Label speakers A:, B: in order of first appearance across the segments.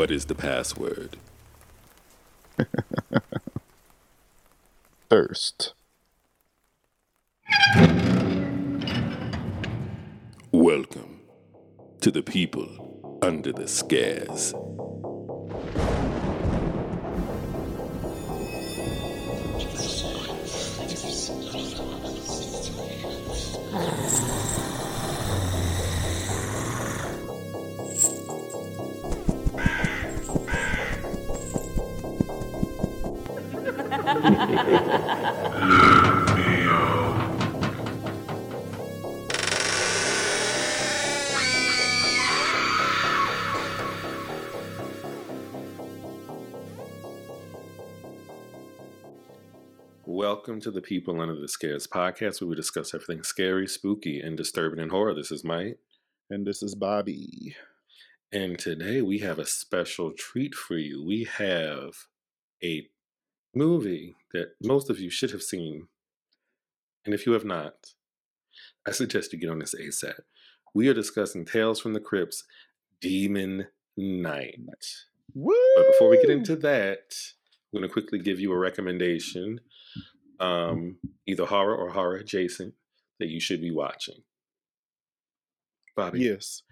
A: What is the password?
B: Thirst.
A: Welcome to the people under the scares. Welcome to the People Under the Scares podcast, where we discuss everything scary, spooky, and disturbing in horror. This is Mike.
B: And this is Bobby.
A: And today we have a special treat for you. We have a movie that most of you should have seen. And if you have not, I suggest you get on this ASAP. We are discussing Tales from the Crypts Demon Knight.
B: Woo!
A: But before we get into that, I'm going to quickly give you a recommendation, um, either horror or horror adjacent, that you should be watching. Bobby.
B: Yes.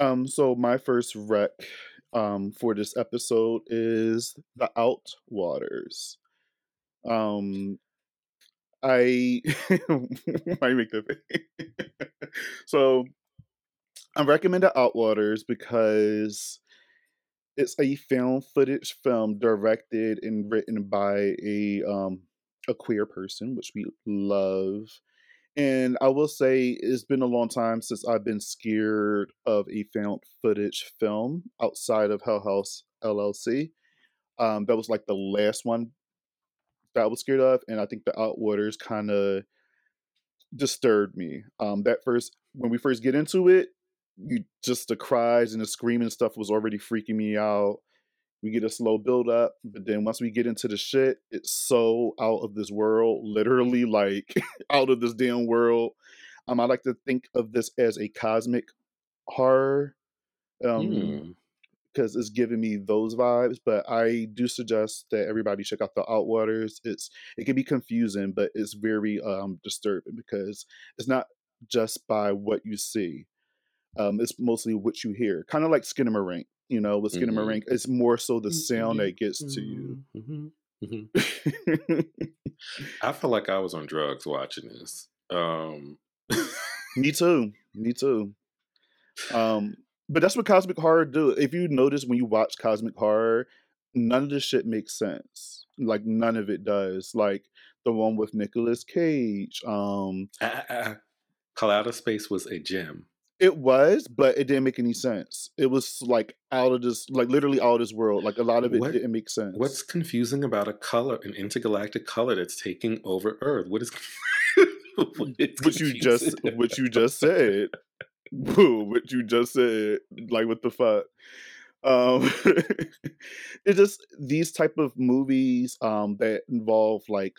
B: Um, so my first rec um, for this episode is the Outwaters. Um, I why make that? so I recommend the Outwaters because it's a film footage film directed and written by a um a queer person, which we love. And I will say it's been a long time since I've been scared of a found footage film outside of Hell House LLC. Um, that was like the last one that I was scared of, and I think the Outwaters kind of disturbed me. Um, that first when we first get into it, you just the cries and the screaming stuff was already freaking me out. We get a slow build up, but then once we get into the shit, it's so out of this world, literally like out of this damn world. Um, I like to think of this as a cosmic horror, um,
A: Mm.
B: because it's giving me those vibes. But I do suggest that everybody check out the Outwaters. It's it can be confusing, but it's very um disturbing because it's not just by what you see um, it's mostly what you hear. Kind of like Skinamarink, you know, let's with
A: Mhm.
B: Skinamarink, it's more so the sound
A: Mhm.
B: that gets to you.
A: Mhm. Mhm. I feel like I was on drugs watching this. Um,
B: Me too. Me too. Um, but that's what cosmic horror do. If you notice when you watch cosmic horror, none of this shit makes sense. Like none of it does. Like the one with Nicolas Cage. Um,
A: ah, ah. Color Out of Space was a gem.
B: It was, but it didn't make any sense. It was like out of this, like literally out of this world. Like a lot of it
A: What-
B: didn't make sense.
A: What's confusing about a color, an intergalactic color that's taking over Earth? What is what is
B: what you just what you just said Woo, what you just said like what the fuck um it's just these type of movies um that involve like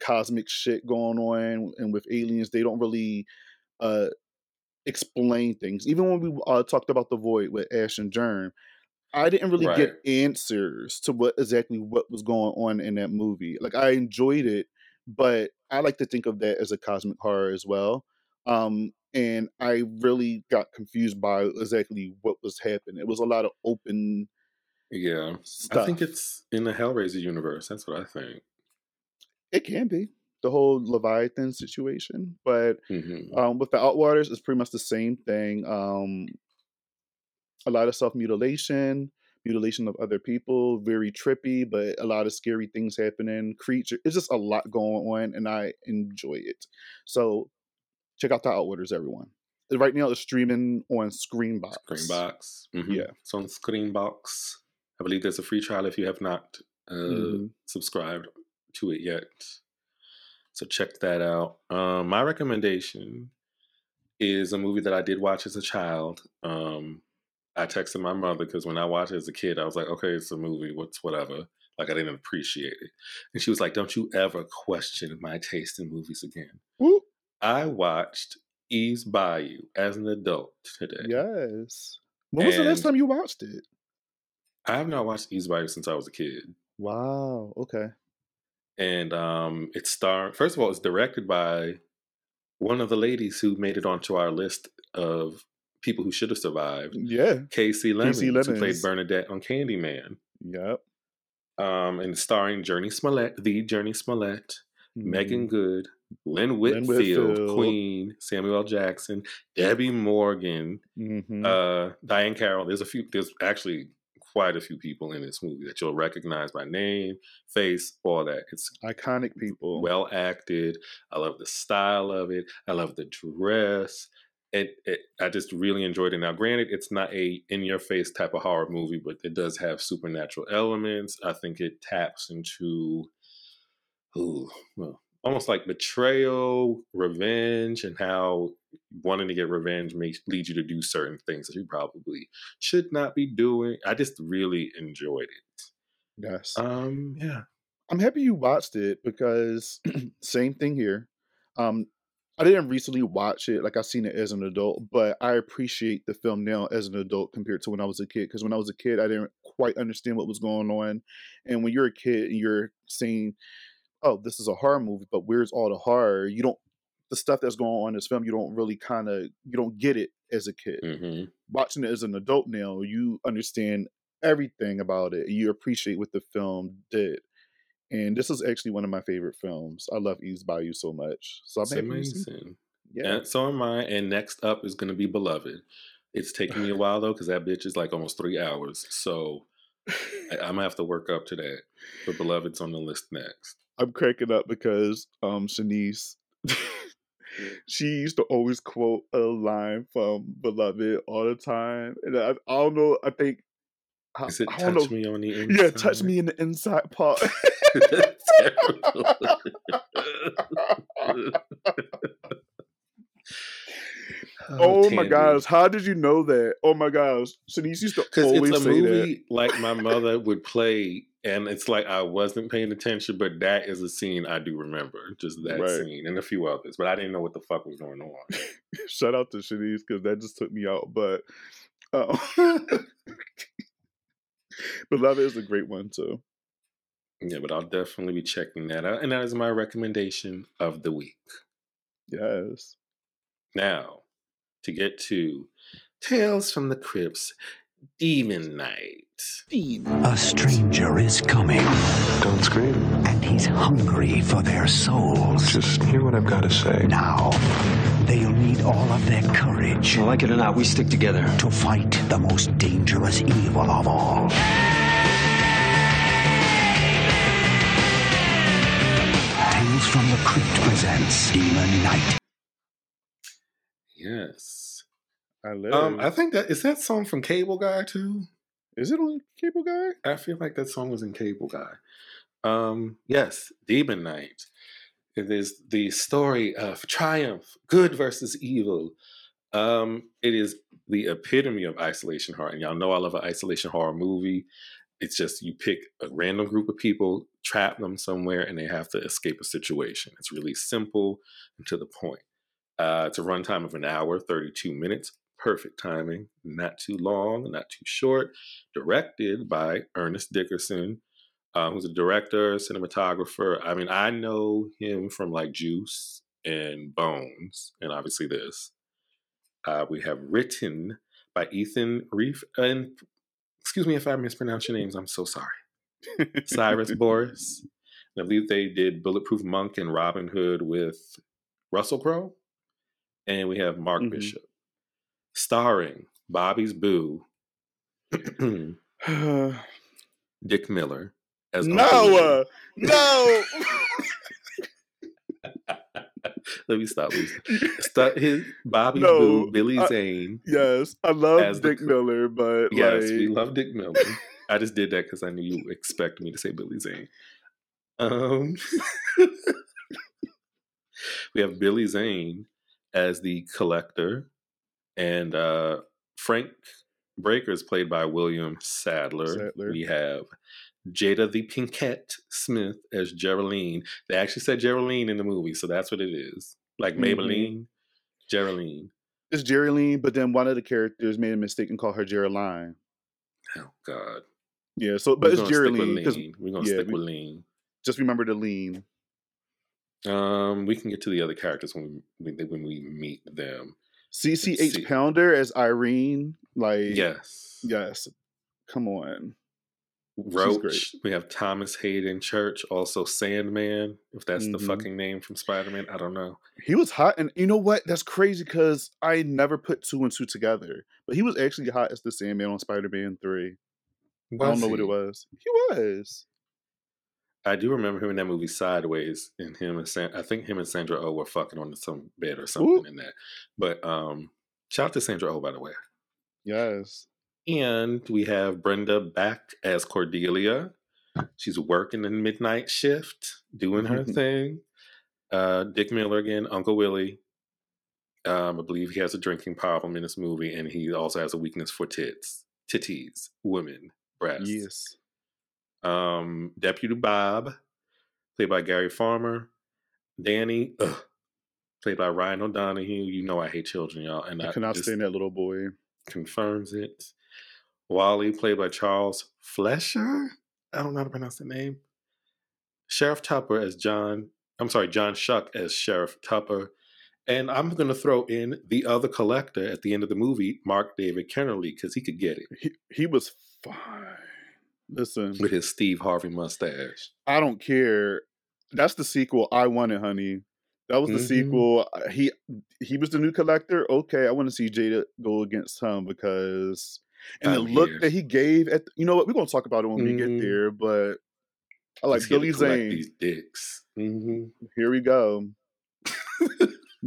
B: cosmic shit going on and with aliens they don't really uh explain things even when we uh, talked about the void with ash and germ i didn't really get answers to what exactly what was going on in that movie like i enjoyed it but I like to think of that as a cosmic horror as well. Um, and I really got confused by exactly what was happening. It was a lot of open
A: Yeah,
B: stuff.
A: I think it's in the Hellraiser universe. That's what I think.
B: it can be the whole Leviathan situation, but
A: hmm
B: um, with the Outwaters, it's pretty much the same thing. Um, a lot of self mutilation, mutilation of other people, very trippy, but a lot of scary things happening. Creature, it's just a lot going on, and I enjoy it. So check out the Outwaters, everyone. Right now, it's streaming on Screambox.
A: Screambox. hmm
B: Yeah.
A: It's on Screambox. I believe there's a free trial if you have not uh,
B: Mhm.
A: subscribed to it yet. So check that out. Um, my recommendation is a movie that I did watch as a child. Um, I texted my mother because when I watched it as a kid, I was like, okay, it's a movie, what's whatever. Like I didn't appreciate it. And she was like, Don't you ever question my taste in movies again.
B: Whoop.
A: I watched Eve's Bayou as an adult today.
B: Yes. When was the last time you watched it?
A: I have not watched Eve's Bayou since I was a kid.
B: Wow. Okay.
A: And um, it's star. First of all, it's directed by one of the ladies who made it onto our list of people who should have survived.
B: Yeah.
A: Kasi Lemmons,
B: Casey
A: who played Bernadette on Candyman.
B: Yep.
A: Um, and starring Jurnee Smollett, the Jurnee Smollett, Meagan
B: Mhm.
A: Good, Lynn
B: Lynn
A: Whitfield,
B: Whitfield.
A: Queen, Samuel L. Jackson, Debbie Morgan,
B: Mhm.
A: uh, Diahann Carroll. There's a few. There's actually quite a few people in this movie that you'll recognize by name, face, all that. It's
B: Iconic people.
A: well acted. I love the style of it. I love the dress. It, it, I just really enjoyed it. Now, granted, it's not a in-your-face type of horror movie, but it does have supernatural elements. I think it taps into, ooh, well, almost like betrayal, revenge, and how wanting to get revenge makes leads you to do certain things that you probably should not be doing. I just really enjoyed it.
B: yes.
A: Um, yeah.
B: I'm happy you watched it because same thing here. Um, I didn't recently watch it, like I've seen it as an adult, but I appreciate the film now as an adult compared to when I was a kid. Because when I was a kid, I didn't quite understand what was going on. And when you're a kid and you're saying, "Oh, this is a horror movie," but where's all the horror? You don't the stuff that's going on in this film. You don't really kind of you don't get it as a kid.
A: hmm
B: Watching it as an adult now, you understand everything about it. You appreciate what the film did. And this is actually one of my favorite films. I love Eve's Bayou so much. So I'm
A: amazing.
B: Yeah.
A: And so am I. And next up is going to be Beloved. It's taking me a while though, because that bitch is like almost three hours. So I, I'm gonna have to work up to that. But Beloved's on the list next.
B: I'm cracking up because um Shanice she used to always quote a line from Beloved all the time. And I, I don't know, I think I,
A: Is it
B: I
A: touch
B: know.
A: me on the inside?
B: Yeah, touch me in the inside part.
A: Terrible.
B: Oh, oh
A: my
B: gosh, how did you know that? Oh my gosh. Shanice used to always
A: it's a
B: say that.
A: movie like my mother would play, and it's like I wasn't paying attention, but that is a scene I do remember. Just that
B: Right.
A: scene and a few others, but I didn't know what the fuck was going on.
B: Shout out to Shanice because that just took me out. But uh, Beloved is a great one too.
A: Yeah, but I'll definitely be checking that out. And that is my recommendation of the week.
B: Yes.
A: Now, to get to Tales from the Crypts Demon Knight.
C: A stranger is coming,
D: Don't scream.
C: and he's hungry for their souls.
D: Just hear what I've got to say.
C: Now, they'll need all of their courage
E: Like it or not, we stick together.
C: to fight the most dangerous evil of all. Tales from the Crypt presents Demon Knight.
A: Yes.
B: I live.
A: Um, I think that is that song from Cable Guy too.
B: Is it on Cable Guy?
A: I feel like that song was in Cable Guy. Um, yes, Demon Knight. It is the story of triumph, good versus evil. Um, it is the epitome of isolation horror. And y'all know I love an isolation horror movie. It's just you pick a random group of people, trap them somewhere, and they have to escape a situation. It's really simple and to the point. Uh, it's a runtime of an hour, 32 minutes. Perfect timing, not too long, not too short. Directed by Ernest Dickerson, uh, who's a director, cinematographer. I mean, I know him from like Juice and Bones, and obviously this. Uh, we have written by Ethan Reiff, and excuse me if I mispronounce your names. I'm so sorry. Cyrus Voris. And I believe they did Bulletproof Monk and Robin Hood with Russell Crowe. And we have Mark
B: Mhm.
A: Bishop. Starring Bobby's Boo, Dick Miller as Uncle
B: no, uh, no.
A: Let me stop. Stop. His Bobby's
B: No,
A: Boo, Billy
B: I-
A: Zane.
B: yes, I love
A: As the
B: Dick Miller, but
A: Yes,
B: like,
A: we love Dick Miller. I just did that because I knew you expect me to say Billy Zane. Um, we have Billy Zane as the collector, and uh, Frank Brayker is played by William Sadler.
B: Sadler.
A: We have Jada the Pinkett Smith as Jeryline. They actually said Geraldine in the movie, so that's what it is. Like
B: Mhm.
A: Maybelline, Jeryline.
B: it's Jeryline, but then one of the characters made a mistake and called her Geraldine.
A: Oh God.
B: Yeah, so but
A: We're
B: it's
A: gonna stick with Jeryline. We're gonna
B: yeah,
A: stick with lean.
B: just remember to lean.
A: Um, we can get to the other characters when we when we meet them.
B: CCH. Pounder as Irene. Like
A: Yes.
B: yes. Come on.
A: Roach. We have Thomas Haden Church, also Sandman, if that's the
B: Mhm.
A: fucking name from Spider Man. I don't know.
B: He was hot, and you know what? That's crazy because I never put two and two together. But he was actually hot as the Sandman on Spider Man Three. I don't
A: Was
B: know what it was. He was.
A: I do remember him in that movie Sideways, and him and San- I think him and Sandra Oh were fucking on some bed or something
B: Ooh.
A: in that. But um, shout out to Sandra Oh by the way.
B: Yes.
A: And we have Brenda Bakke as Cordelia. She's working the midnight shift, doing her thing. Uh, Dick Miller again, Uncle Willie. Um, I believe he has a drinking problem in this movie, and he also has a weakness for tits, titties, women, breasts.
B: Yes.
A: Um, Deputy Bob, played by Gary Farmer. Danny, ugh, played by Ryan O'Donohue. You know I hate children, y'all, and
B: I
A: I
B: cannot stand that little boy.
A: confirms it. Wally, played by Charles Fleischer. I don't know how to pronounce the name. Sheriff Tupper as John. I'm sorry, John Schuck as Sheriff Tupper. And I'm going to throw in the other collector at the end of the movie, Mark David Kennerly, because he could get it
B: He he was fine. Listen,
A: with his Steve Harvey mustache.
B: I don't care. That's the sequel I wanted, honey. That was the
A: Mhm.
B: sequel. Uh, He he was the new collector. Okay, I want to see Jada go against him because and the
A: I'm
B: look
A: here.
B: that he gave at you know what we're gonna talk about it when we
A: Mhm.
B: get there. But I like Billy Zane.
A: These dicks. hmm
B: Here we go.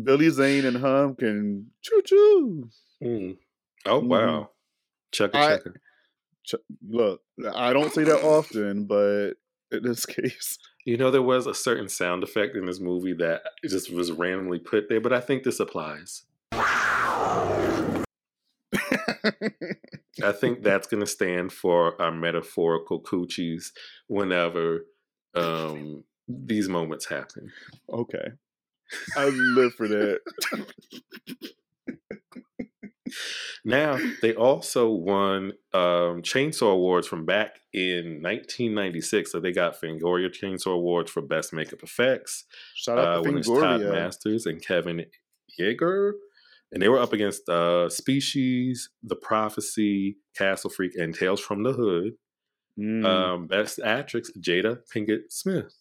B: Billy Zane and him can choo choo.
A: Mm. Oh
B: Mhm.
A: wow, checker
B: I-
A: checker.
B: Ch- Look, I don't say that often, but in this case,
A: You know, there was a certain sound effect in this movie that just was randomly put there, but I think this applies. I think that's going to stand for our metaphorical coochies whenever um, these moments happen.
B: okay, I live for that.
A: Now, they also won um, Chainsaw Awards from back in 1996. So they got Fangoria Chainsaw Awards for Best Makeup Effects.
B: Shout out
A: uh,
B: to
A: winners Todd Masters and Kevin Yagher. And they were up against uh, Species, The Prophecy, Castle Freak, and Tales from the Hood.
B: Mm.
A: Um, best actress, Jada Pinkett Smith.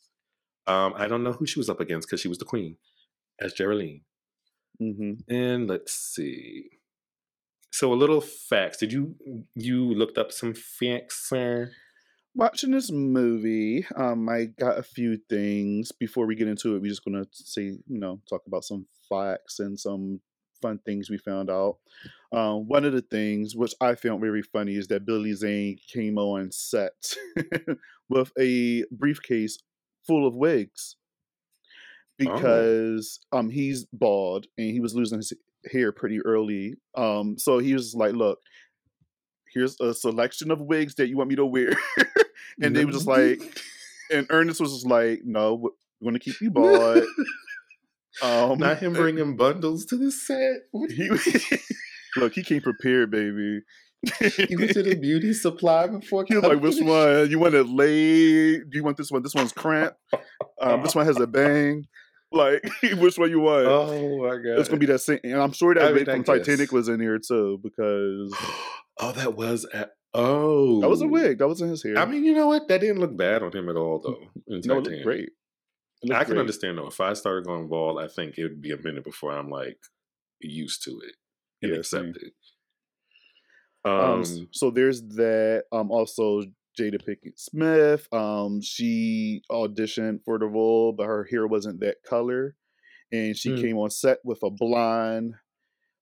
A: Um, I don't know who she was up against because she was the queen as Jeryline.
B: hmm
A: And let's see. So a little facts. Did you you looked up some facts, sir?
B: Watching this movie, um, I got a few things. Before we get into it, we're just gonna say, you know, talk about some facts and some fun things we found out. Um, one of the things which I found very funny is that Billy Zane came on set with a briefcase full of wigs because um he's bald and he was losing his hair pretty early. Um, so he was like, "Look, here's a selection of wigs that you want me to wear," and they were just like, and Ernest was just like, "No, we're to keep you bald." Um,
A: not him bringing bundles to the set.
B: He look, he came prepared, baby.
A: He went to the beauty supply before.
B: He was like, which one? You want it laid? Do you want this one? This one's cramp. Um, this one has a bang. Like, which one you want?
A: Oh my god!
B: it's gonna be that same. And I'm sure that
A: I
B: wig
A: mean, I
B: from Titanic was in here too, because
A: oh, that was at, oh
B: that was a wig. That wasn't his hair.
A: I mean, you know what? That didn't look bad on him at all, though. In
B: no, it looked great. It looked
A: I can
B: great.
A: understand though. If I started going bald, I think it would be a minute before I'm like used to it and
B: Yeah,
A: accept it.
B: Um,
A: Um,
B: so there's that. Um, also Jada Pinkett Smith. Um, she auditioned for the role, but her hair wasn't that color, and she
A: Mm.
B: came on set with a blonde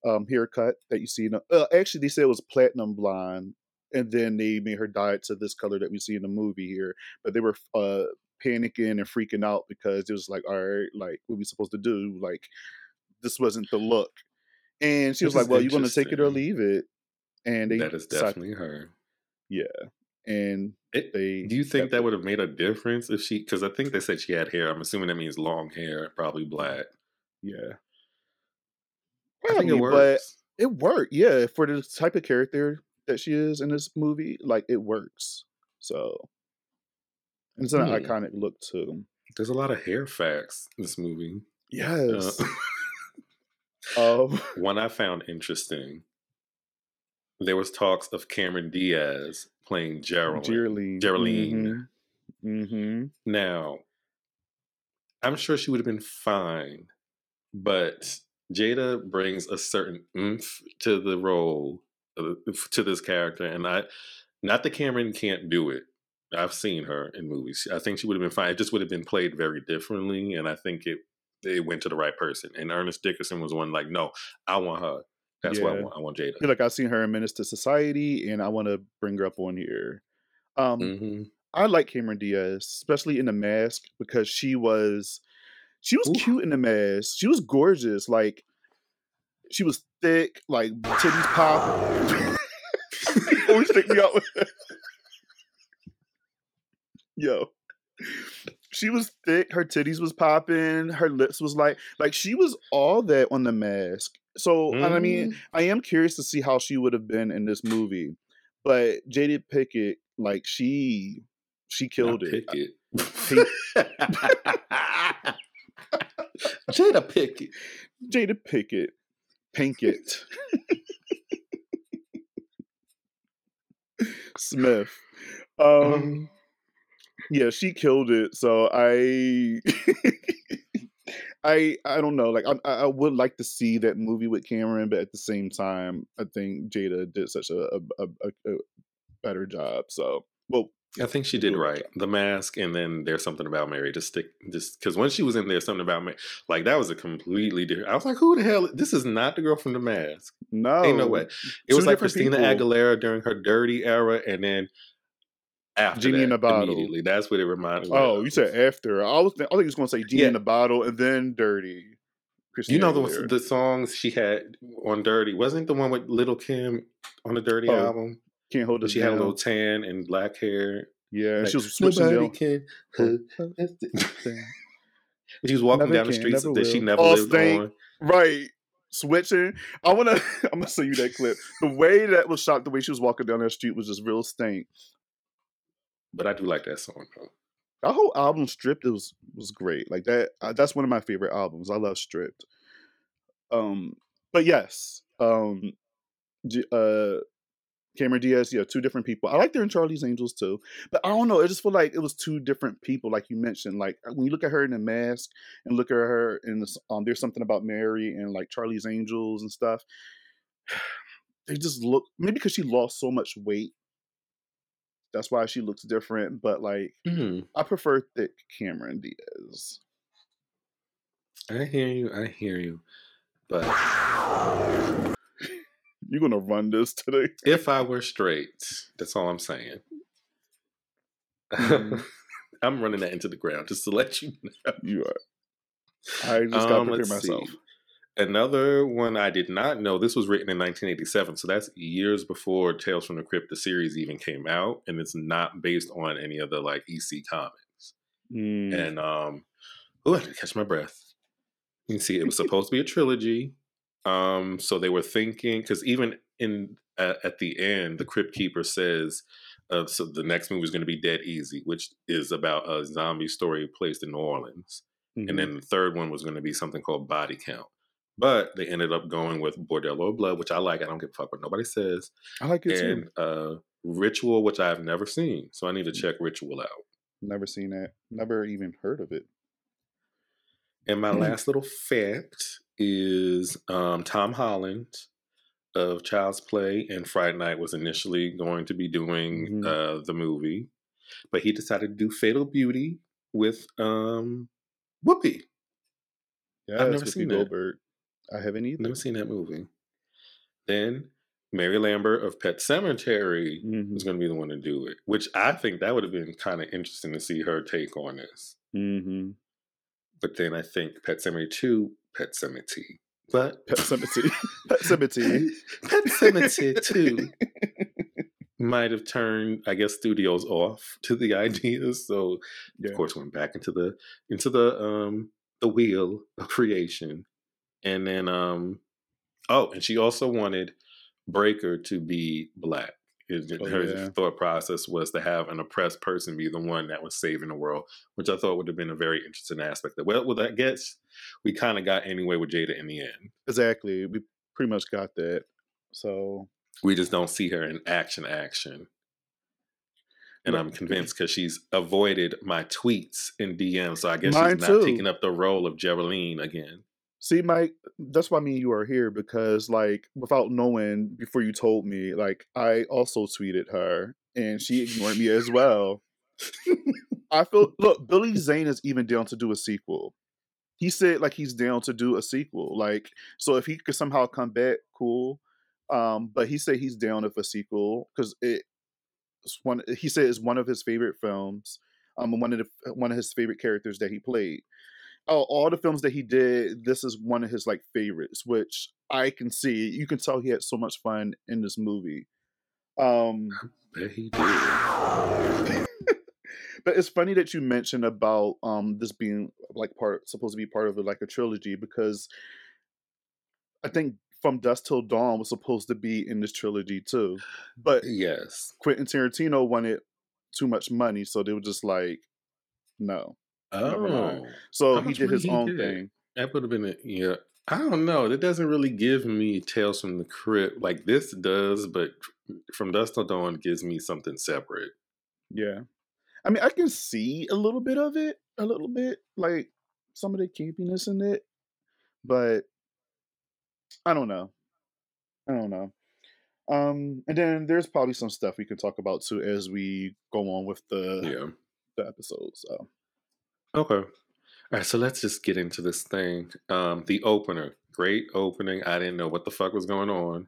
B: um haircut that you see. In the, uh, actually, they said it was platinum blonde, and then they made her dye it to this color that we see in the movie here. But they were uh panicking and freaking out because it was like, all right, like what we supposed to do? Like this wasn't the look. And she was like, "Well, you're going to take it or leave it." And they
A: that is definitely her.
B: yeah. And
A: It,
B: they
A: do you think that would have made a difference if she? Because I think they said she had hair. I'm assuming that means long hair, probably black.
B: Yeah.
A: I think it works.
B: But it worked, yeah, for the type of character that she is in this movie. Like it works. So and it's an
A: Hmm.
B: iconic look too.
A: There's a lot of hair facts in this movie.
B: Yes.
A: Uh,
B: Um,
A: one I found interesting. There was talks of Cameron Diaz playing Jeryline.
B: Jeryline.
A: Jeryline.
B: Mm-hmm.
A: Now, I'm sure she would have been fine, but Jada brings a certain oomph to the role, uh, to this character, and I, not that Cameron can't do it. I've seen her in movies. I think she would have been fine. It just would have been played very differently, and I think it it went to the right person. And Ernest Dickerson was one like, no, I want her. That's why I
B: Yeah.
A: want. I want Jada.
B: feel like I've seen her in Menace to Society, and I want to bring her up on here. Um,
A: hmm
B: I like Cameron Diaz, especially in the mask, because she was she was
A: Ooh.
B: cute in the mask. She was gorgeous. Like she was thick, like titties pop. Always take me out with that. Yo. She was thick, her titties was popping, her lips was like like she was all that on the mask. So and I mean,
A: Mm.
B: I am curious to see how she would have been in this movie. But Jada Pickett, like she she killed it.
A: Pickett.
B: Pink-
A: Jada Pickett.
B: Jada Pickett, Pinkett, Smith. Um, yeah, she killed it. So I, I, I don't know. Like, I, I would like to see that movie with Cameron, but at the same time, I think Jada did such a a, a, a- better job. So, well,
A: I think she did right. The mask, and then there's something about Mary. Just stick, just because when she was in there, something about Mary, like that was a completely different. I was like, who the hell? This is not the girl from the mask.
B: no,
A: Ain't no way. It
B: two
A: was like Christina
B: people.
A: Aguilera during her dirty era, and then after
B: Genie
A: that,
B: in a Bottle.
A: immediately. That's what it reminded me.
B: Oh,
A: of.
B: you said after. I was. I think he was going to say "Genie
A: Yeah.
B: in the Bottle" and then "Dirty." Christina
A: You know the the songs she had on Dirty wasn't the one with Little Kim on the Dirty
B: Oh,
A: album.
B: can't hold it
A: she had a little tan and black hair.
B: Yeah,
A: Like,
B: she was switching
A: Nobody
B: down.
A: can. Oh. she was walking
B: Never
A: down the streets that she never
B: Oh,
A: lived
B: Stank.
A: on.
B: Right, switching. I wanna. I'm gonna show you that clip. The way that was shot, the way she was walking down that street was just real stank.
A: But I do like that song though.
B: That whole album, Stripped, it was was great. Like that. Uh, that's one of my favorite albums. I love Stripped. Um, but yes, um, uh, Cameron Diaz, yeah, two different people. I like her in Charlie's Angels too, but I don't know. I just feel like it was two different people, like you mentioned. Like uh, when you look at her in the mask and look at her in this, um, there's something about Mary and like Charlie's Angels and stuff. They just look maybe because she lost so much weight. That's why she looks different. But like,
A: Mhm.
B: I prefer thick Cameron Diaz.
A: I hear you. I hear you. But
B: You're gonna run this today.
A: if I were straight, that's all I'm saying.
B: Mhm.
A: I'm running that into the ground just to let you know.
B: You are. I just gotta
A: Um,
B: prepare myself.
A: see. Another one I did not know. This was written in 1987, so that's years before Tales from the Crypt the series even came out, and it's not based on any of the like EC comics.
B: Mm.
A: And um, oh, I had to catch my breath. You can see it was supposed to be a trilogy. Um, so they were thinking because even in uh, at the end, the Crypt Keeper says, uh, so the next movie is going to be Dead Easy, which is about a zombie story placed in New Orleans and then the third one was going to be something called Body Count. But they ended up going with Bordello Blood, which I like. I don't give a fuck what nobody says,
B: I like it too.
A: and uh, Ritual, which I've never seen, so I need to check Ritual out.
B: Never seen that. Never even heard of it.
A: And my
B: Mm.
A: last little fact is um, Tom Holland of Child's Play and Fright Night was initially going to be doing
B: Mhm.
A: uh, the movie, but he decided to do Fatal Beauty with um, Whoopi.
B: Yeah, I've
A: never seen that.
B: Goldberg. I haven't either.
A: Never seen that movie. Then Mary Lambert of Pet Sematary
B: Mhm.
A: was going to be the one to do it, which I think that would have been kind of interesting to see her take on this.
B: Mm-hmm.
A: But then I think Pet Sematary 2, Pet Sematary. But
B: Pet Sematary. Pet Sematary.
A: Pet Sematary 2 might have turned, I guess, studios off to the ideas. So
B: Yeah.
A: of course went back into the into the um the wheel of creation. And then um oh, and she also wanted Brayker to be black
B: Oh,
A: her
B: yeah.
A: thought process was to have an oppressed person be the one that was saving the world, which I thought would have been a very interesting aspect. That well, well, that gets we kind of got anyway with Jada in the end.
B: Exactly. We pretty much got that. So
A: We just don't see her in action, action. And I'm convinced because she's avoided my tweets in DMs, so I guess
B: Mine
A: she's not
B: too.
A: taking up the role of Jeryline again.
B: See, Mike, that's why me and you are here because, like, without knowing before you told me, like, I also tweeted her and she ignored me as well. I feel, look, Billy Zane is even down to do a sequel. He said, like, he's down to do a sequel. Like, so if he could somehow come back, cool. Um, but he said he's down with a sequel because it, it's one, he said it's one of his favorite films. Um, one of the, one of his favorite characters that he played oh, all the films that he did, this is one of his like favorites, which I can see. You can tell he had so much fun in this movie. Um,
A: Bet he did.
B: but it's funny that you mentioned about um this being like part supposed to be part of like a trilogy because I think From Dusk Till Dawn was supposed to be in this trilogy too, but
A: Yes.
B: Quentin Tarantino wanted too much money, so they were just like, no.
A: Oh,
B: So he did his own
A: get?
B: thing.
A: that would have been a yeah. I don't know. It doesn't really give me Tales from the Crypt like this does, but from Dusk Till Dawn gives me something separate.
B: Yeah. I mean, I can see a little bit of it, a little bit, like some of the campiness in it, but I don't know. I don't know. Um, and then there's probably some stuff we can talk about too as we go on with the
A: Yeah.
B: the episode. So
A: Okay. All right, so let's just get into this thing. Um, the opener, great opening. I didn't know what the fuck was going on.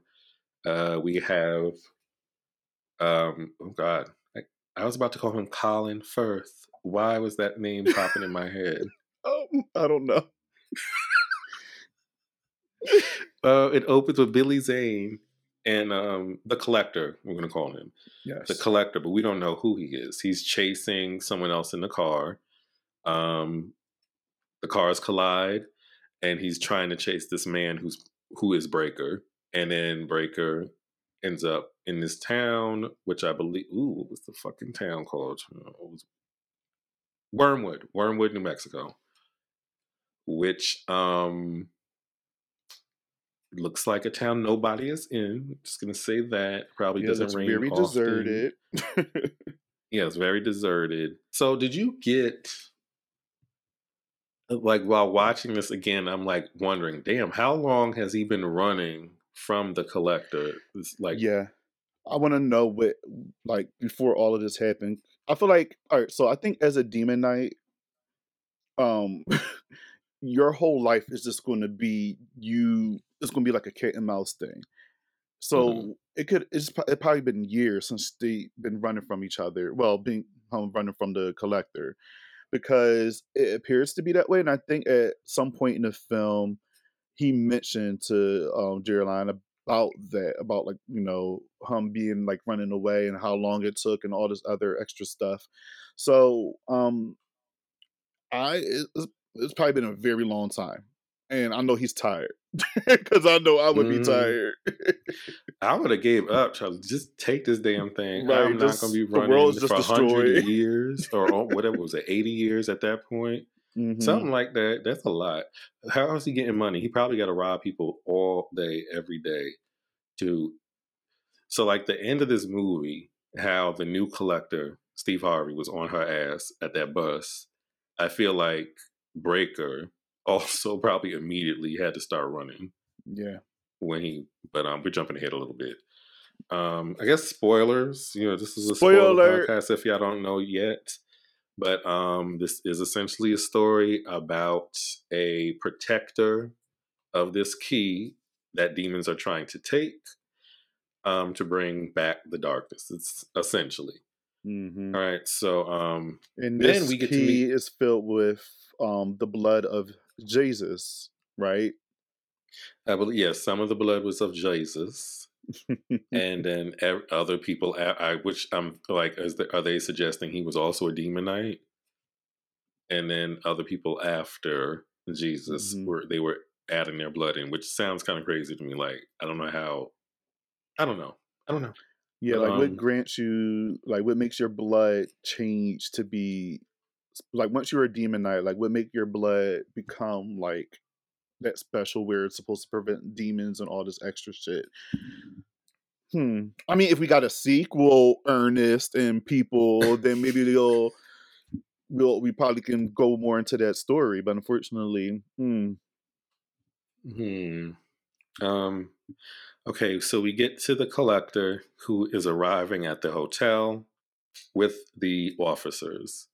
A: Uh, we have, um, oh god, I, I was about to call him Colin Firth. Why was that name popping in my head?
B: um, I don't know.
A: Uh, it opens with Billy Zane and um, the collector. We're gonna call him
B: Yes.
A: the collector, but we don't know who he is. He's chasing someone else in the car. Um, the cars collide, and he's trying to chase this man who's who is Brayker, and then Brayker ends up in this town, which I believe. Ooh, what was the fucking town called? It was Wormwood, Wormwood, New Mexico, which um looks like a town nobody is in. Just gonna say that probably
B: yeah,
A: doesn't rain
B: very
A: often.
B: deserted.
A: Yeah, it's very deserted. So, did you get like while watching this again? I'm like wondering, damn, how long has he been running from the collector? It's like,
B: yeah. I want to know what, like, before all of this happened. I feel like, all right, so I think as a demon knight, um, your whole life is just going to be you. It's going to be like a cat and mouse thing. So
A: Mhm.
B: it could. It's it probably been years since they've been running from each other. Well, being um, running from the collector, because it appears to be that way. And I think at some point in the film, he mentioned to um, Jeryline about that, about like you know him being like running away and how long it took and all this other extra stuff. So um, I it's, it's probably been a very long time, and I know he's tired because I know I would be
A: Mhm.
B: tired.
A: I would have gave up. Charlie. Just take this damn thing.
B: Right,
A: I'm not going to be
B: the
A: running
B: world's just
A: for hundred
B: destroyed.
A: years or oh, whatever was it, eighty years at that point.
B: Mhm.
A: Something like that. That's a lot. How is he getting money? He probably got to rob people all day, every day. To so like the end of this movie, how the new collector Steve Harvey was on her ass at that bus. I feel like Brayker also probably immediately had to start running
B: Yeah.
A: when he. But um, we're jumping ahead a little bit. Um, I guess spoilers. You know, this is a spoiler
B: Spoiler.
A: podcast if y'all don't know yet. But um, this is essentially a story about a protector of this key that demons are trying to take um, to bring back the darkness. It's essentially
B: hmm
A: all right. So um,
B: And
A: Then we get to
B: key
A: meet-
B: is filled with um the blood of Jesus, right?
A: I believe yes, some of the blood was of Jesus, and then other people. I, which I'm like, is the, are they suggesting he was also a demon knight? And then other people after Jesus
B: Mhm.
A: were they were adding their blood in, which sounds kind of crazy to me. Like I don't know how. I don't know. I don't know.
B: Yeah, like what
A: Um,
B: grants you, like what makes your blood change to be, like once you're a demon knight, like what make your blood become like that special where it's supposed to prevent demons and all this extra shit. Hmm. I mean, if we got a sequel, Ernest and people, then maybe they'll we'll we probably can go more into that story. But unfortunately, hmm.
A: Hmm. Um. Okay, so we get to the collector who is arriving at the hotel with the officers.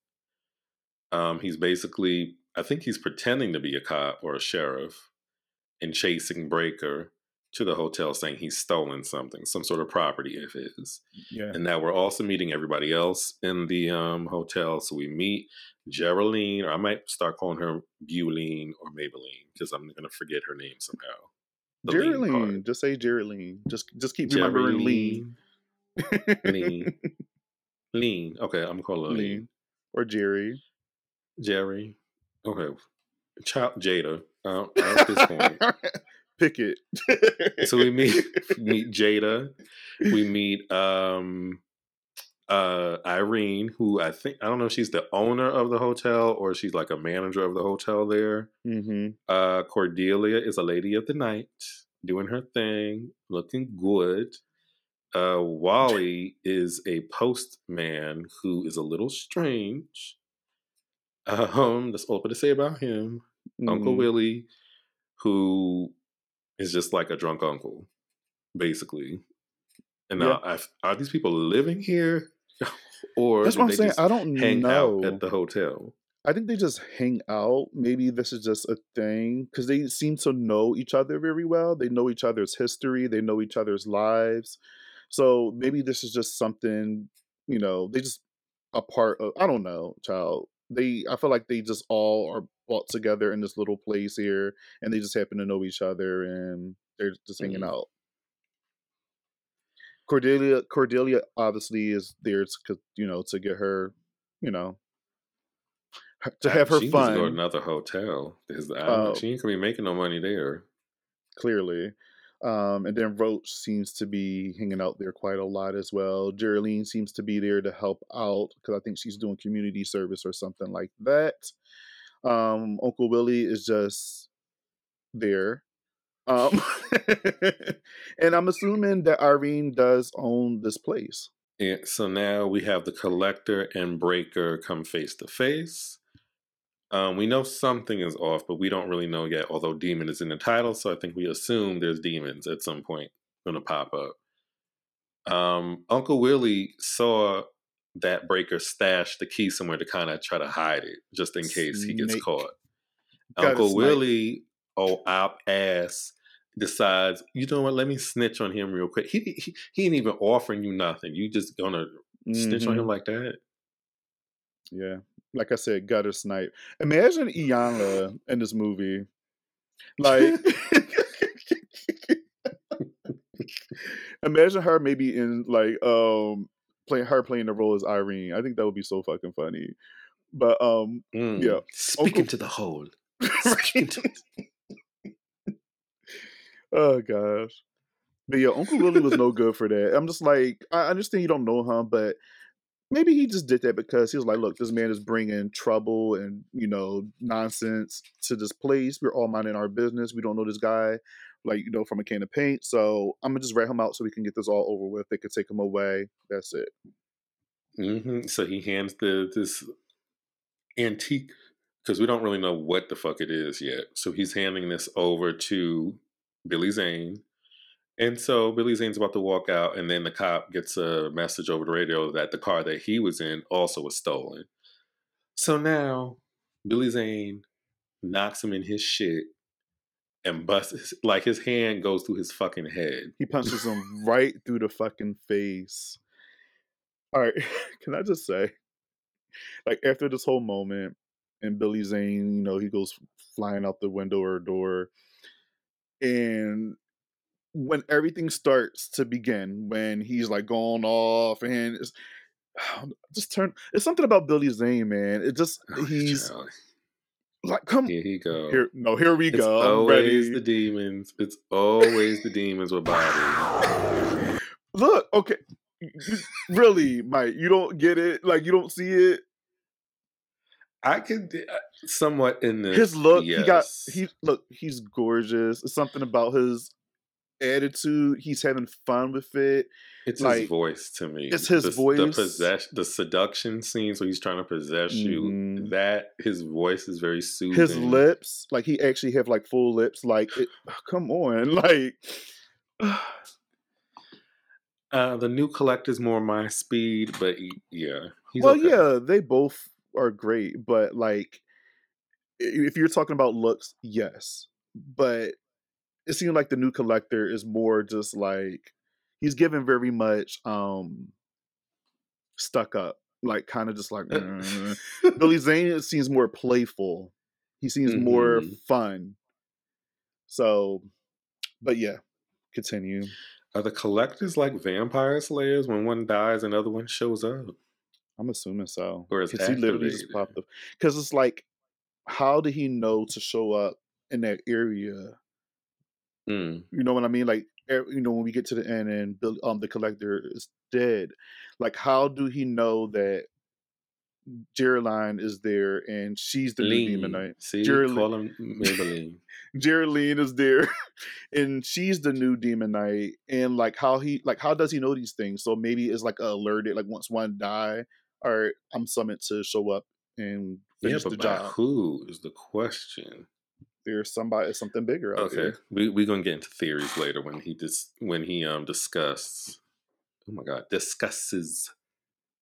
A: Um, he's basically, I think he's pretending to be a cop or a sheriff and chasing Brayker to the hotel saying he's stolen something, some sort of property of his.
B: yeah.
A: And now we're also meeting everybody else in the um, hotel. So we meet Jeryline, or I might start calling her Buline or Maybelline because I'm going to forget her name somehow. The.
B: Jeryline, just say Jeryline. Just just keep remembering lean.
A: Lean. Lean. Okay, I'm calling her Lean.
B: lean. Or Jerry.
A: Jerry. Okay. Child Jada. Uh, at this point.
B: Pick it.
A: so we meet meet Jada. We meet um uh Irene, who I think I don't know if she's the owner of the hotel or she's like a manager of the hotel there.
B: hmm
A: Uh Cordelia is a lady of the night, doing her thing, looking good. Uh Wally is a postman who is a little strange. Um, that's all I to say about him. Uncle
B: Mhm.
A: Willie, who is just like a drunk uncle, basically. And now, I, are these people living here, or
B: That's what I'm saying. I don't
A: hang
B: know.
A: out at the hotel?
B: I think they just hang out. Maybe this is just a thing because they seem to know each other very well. They know each other's history. They know each other's lives. So maybe this is just something. You know, they just a part of. I don't know, child. They. I feel like they just all are brought together in this little place here, and they just happen to know each other, and they're just hanging
A: Mhm.
B: out. Cordelia. Cordelia obviously is there to you know to get her, you know, her- to have her
A: she needs to go to
B: fun.
A: another hotel because I don't know,
B: Uh,
A: she ain't gonna be making no money there.
B: clearly. Um, and then Roach seems to be hanging out there quite a lot as well. Jeryline seems to be there to help out because I think she's doing community service or something like that. Um, Uncle Willie is just there. Um, and I'm assuming that Irene does own this place.
A: And so now we have the collector and Brayker come face to face. Um, we know something is off, but we don't really know yet. Although demon is in the title, so I think we assume there's demons at some point going to pop up. Um, Uncle Willie saw that Brayker stash the key somewhere to kind of try to hide it, just in case he gets caught.
B: Gotta
A: Uncle. Willie, oh op ass, decides, you know what? Let me snitch on him real quick. He he, he ain't even offering you nothing. You just gonna snitch on him like that?
B: Yeah. Like I said, gutter snipe. Imagine Iyanla in this movie. Like Imagine her maybe in like um playing her playing the role as Irene. I think that would be so fucking funny. But um
A: Mm.
B: Yeah.
A: Speaking
B: Uncle-
A: to the whole. Speaking to-
B: oh gosh. But yeah, Uncle Willie was no good for that. I'm just like, I understand you don't know him, but maybe he just did that because he was like, look, this man is bringing trouble and you know nonsense to this place. We're all minding our business. We don't know this guy, like you know, from a can of paint. So I'm gonna just rat him out so we can get this all over with. They could take him away. That's it.
A: hmm So he hands the this antique because we don't really know what the fuck it is yet. So he's handing this over to Billy Zane. And so Billy Zane's about to walk out, and then the cop gets a message over the radio that the car that he was in also was stolen. So now Billy Zane knocks him in his shit and busts like his hand goes through his fucking head.
B: He punches him right through the fucking face. All right, can I just say, like after this whole moment, and Billy Zane, you know, he goes flying out the window or door, and when everything starts to begin, when he's like going off, and it's just turn. It's something about Billy Zane, man. It just
A: Oh,
B: he's
A: child.
B: like, come
A: Here he goes.
B: here, no, here we
A: It's
B: go.
A: Always the demons. It's always the demons with Bobby.
B: Look, okay. really, Mike, you don't get it. Like you don't see it.
A: I could uh, somewhat in this.
B: His look,
A: yes.
B: he got he look, he's gorgeous. It's something about his attitude. He's having fun with it.
A: It's
B: like,
A: his voice to me.
B: it's his
A: the,
B: voice.
A: The possession, the seduction scenes where he's trying to possess you.
B: Mhm.
A: That his voice is very soothing.
B: His lips, like he actually have like full lips. Like, it, come on, like.
A: Uh, the new collector's more my speed, but he, yeah, he's
B: well,
A: okay.
B: yeah, they both are great, but like, if you're talking about looks, yes, but it seems like the new collector is more just like he's given very much um stuck up, like kind of just like "Mm." Billy Zane seems more playful. He seems more
A: Mhm.
B: fun. So, but yeah, continue.
A: Are the collectors like vampire slayers? When one dies, another one shows up.
B: I'm assuming so.
A: Or
B: Because he literally just popped up. Because it's like, how did he know to show up in that area?
A: Mm.
B: You know what I mean? Like, you know, when we get to the end and Bill, um, the collector is dead, like, how do he know that Jeryline is there and she's the new
A: Lean.
B: demon knight?
A: See,
B: Jeryline-
A: call him Maybelline.
B: Jeryline is there and she's the new demon demonite and like how he like how does he know these things so maybe it's like alerted like once one die or i'm summoned to show up and
A: yeah,
B: finish
A: but
B: the job
A: who is the question?
B: There's somebody something bigger out
A: Okay, we we gonna get into theories later when he dis when he um discusses. Oh my god, discusses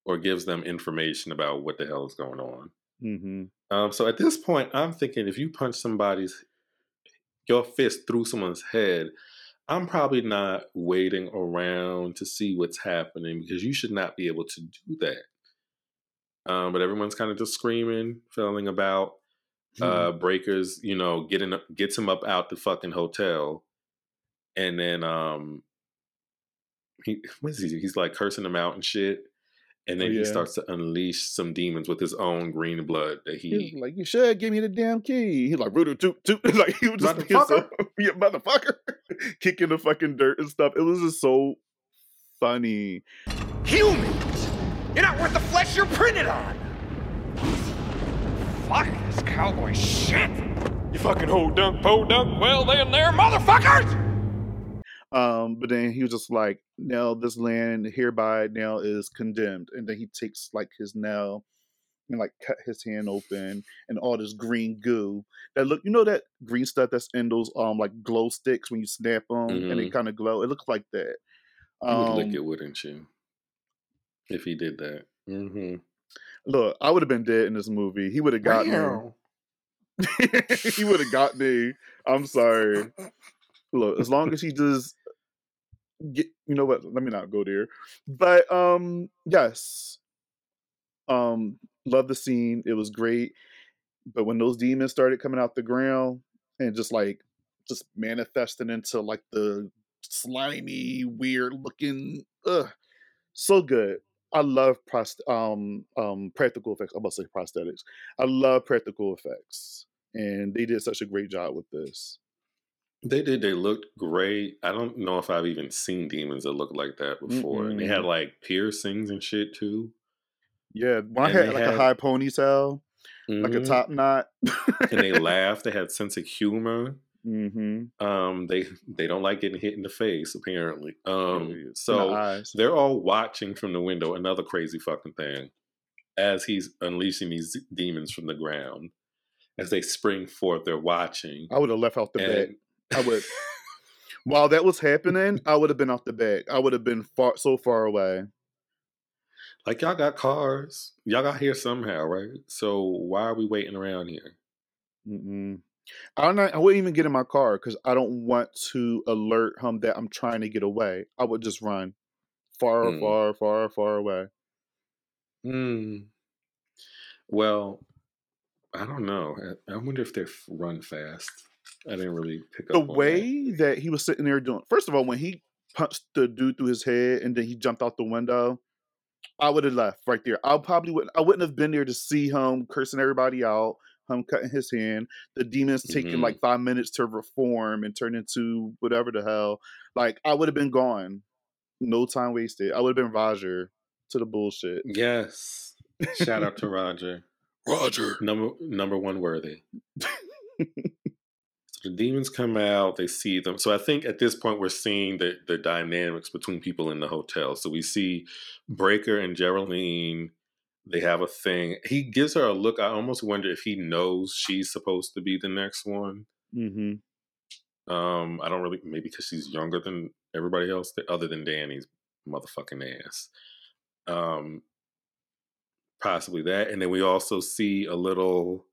A: or gives them information about what the hell is going on.
B: mm-hmm.
A: Um, so at this point, I'm thinking if you punch somebody's your fist through someone's head, I'm probably not waiting around to see what's happening because you should not be able to do that. Um, but everyone's kind of just screaming, feeling about. Uh, Brayker's, you know, getting gets him up out the fucking hotel, and then um, he what is he? He's like cursing them out and shit. And then
B: Oh,
A: he starts to unleash some demons with his own green blood that
B: He's
A: he
B: like, you should give me the damn key. He's like, Rudo toot toot. Like he was just so, yeah, motherfucker, kicking the fucking dirt and stuff. It was just so funny.
E: Humans! You're not worth the flesh you're printed on! Fuck this cowboy shit! You fucking ho dunk, po dunk, well then there, motherfuckers!
B: Um, but then he was just like, now this land hereby now is condemned. And then he takes like his nail and like cut his hand open and all this green goo that look, you know, that green stuff that's in those um like glow sticks when you snap them and they kind of glow. It looks like that.
A: You would
B: Um,
A: lick it, wouldn't you? If he did that. Mm-hmm.
B: Look, I would have been dead in this movie. He would have got me. he would have got me. I'm sorry. Look, as long as he just get, you know what? Let me not go there. But um, yes, um, love the scene. It was great. But when those demons started coming out the ground and just like just manifesting into like the slimy, weird looking, ugh, so good. I love prost- um um practical effects. I'm about to say prosthetics. I love practical effects, and they did such a great job with this.
A: They did. They looked great. I don't know if I've even seen demons that look like that before. And they had like piercings and shit too.
B: Yeah, one had like
A: had-
B: a high ponytail, like a
A: Mhm.
B: top knot,
A: and they laughed. They had sense of humor.
B: Hmm
A: Um, they they don't like getting hit in the face apparently. Um,
B: so eyes.
A: they're all watching from the window. Another crazy fucking thing, as he's unleashing these demons from the ground. As they spring forth, they're watching.
B: I would have left out the
A: and
B: I would. While that was happening, I would have been off the back. I would have been far so far away.
A: like y'all got cars, y'all got here somehow, right? So why are we waiting around here?
B: Mm-mm. I'm not, I wouldn't even get in my car because I don't want to alert him that I'm trying to get away. I would just run far,
A: Mm.
B: far, far, far away.
A: Hmm. Well, I don't know. I, I wonder if they f- run fast. I didn't really pick
B: The
A: up. on that.
B: way that he was sitting there doing, first of all, when he punched the dude through his head and then he jumped out the window, I would have left right there. I probably wouldn't. I wouldn't have been there to see him cursing everybody out, him cutting his hand, the demons taking
A: Mhm.
B: like five minutes to reform and turn into whatever the hell. Like I would have been gone. No time wasted. I would have been Roger to the bullshit.
A: Yes. Shout out to Roger.
E: Roger.
A: Number number one worthy. So the demons come out, they see them. So I think at this point we're seeing the the dynamics between people in the hotel. So we see Brayker and Jeryline. They have a thing. He gives her a look. I almost wonder if he knows she's supposed to be the next one.
B: Mm-hmm.
A: Um, I don't really maybe because she's younger than everybody else, other than Danny's motherfucking ass. Um, possibly that, and then we also see a little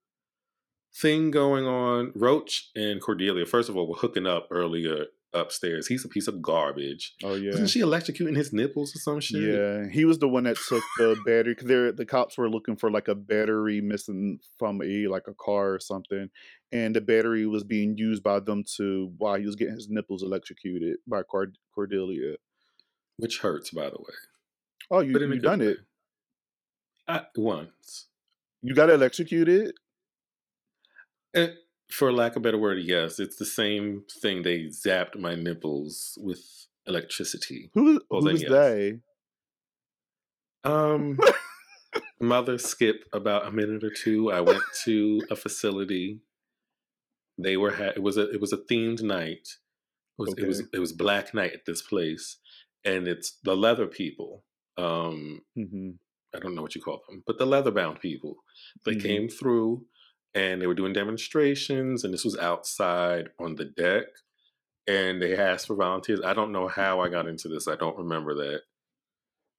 A: thing going on. Roach and Cordelia, first of all, we're hooking up earlier upstairs. He's a piece of garbage.
B: Oh yeah.
A: Wasn't she electrocuting his nipples or some shit?
B: Yeah, he was the one that took the battery because the cops were looking for like a battery missing from a like a car or something, and the battery was being used by them to while he was getting his nipples electrocuted by Cord- Cordelia.
A: Which hurts, by the way.
B: Oh, you
A: But in a
B: you done
A: way.
B: it?
A: I, once.
B: You got electrocuted?
A: Eh, for lack of a better word, yes. It's the same thing. They zapped my nipples with electricity.
B: Who
A: Well,
B: who
A: then
B: was
A: yes.
B: they?
A: Um, mother skip about a minute or two. I went to a facility. They were ha- it was a it was a themed night. It was it was it was Black Night at this place, and it's the leather people. Um,
B: hmm
A: I don't know what you call them, but the leather bound people. They
B: Mhm.
A: came through and they were doing demonstrations, and this was outside on the deck. And they asked for volunteers. I don't know how I got into this. I don't remember that.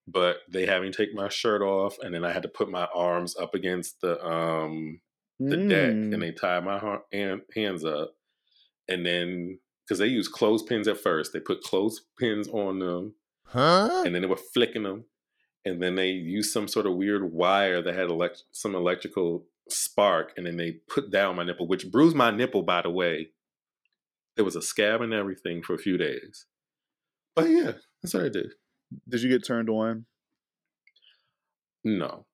A: But they had me take my shirt off, and then I had to put my arms up against the um the deck,
B: Mm.
A: and they tied my hand, hands up. And then because they used clothespins at first, they put clothespins on them,
F: Huh?
A: and then they were flicking them and then they used some sort of weird wire that had elect- some electrical spark and then they put down my nipple which bruised my nipple by the way. There was a scab and everything for a few days. But yeah that's what i did.
B: Did you get turned on?
A: no.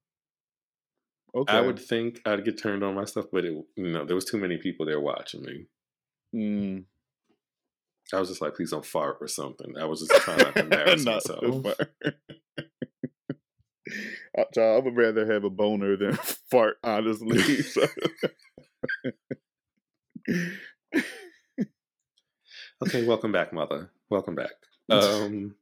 B: Okay.
A: i would think i'd get turned on myself but it no there was too many people there watching me.
B: Mm.
A: i was just like please don't fart or something. I was just trying not to embarrass myself
B: I would rather have a boner than fart, honestly. So.
A: Okay, welcome back, mother. Welcome back. Um,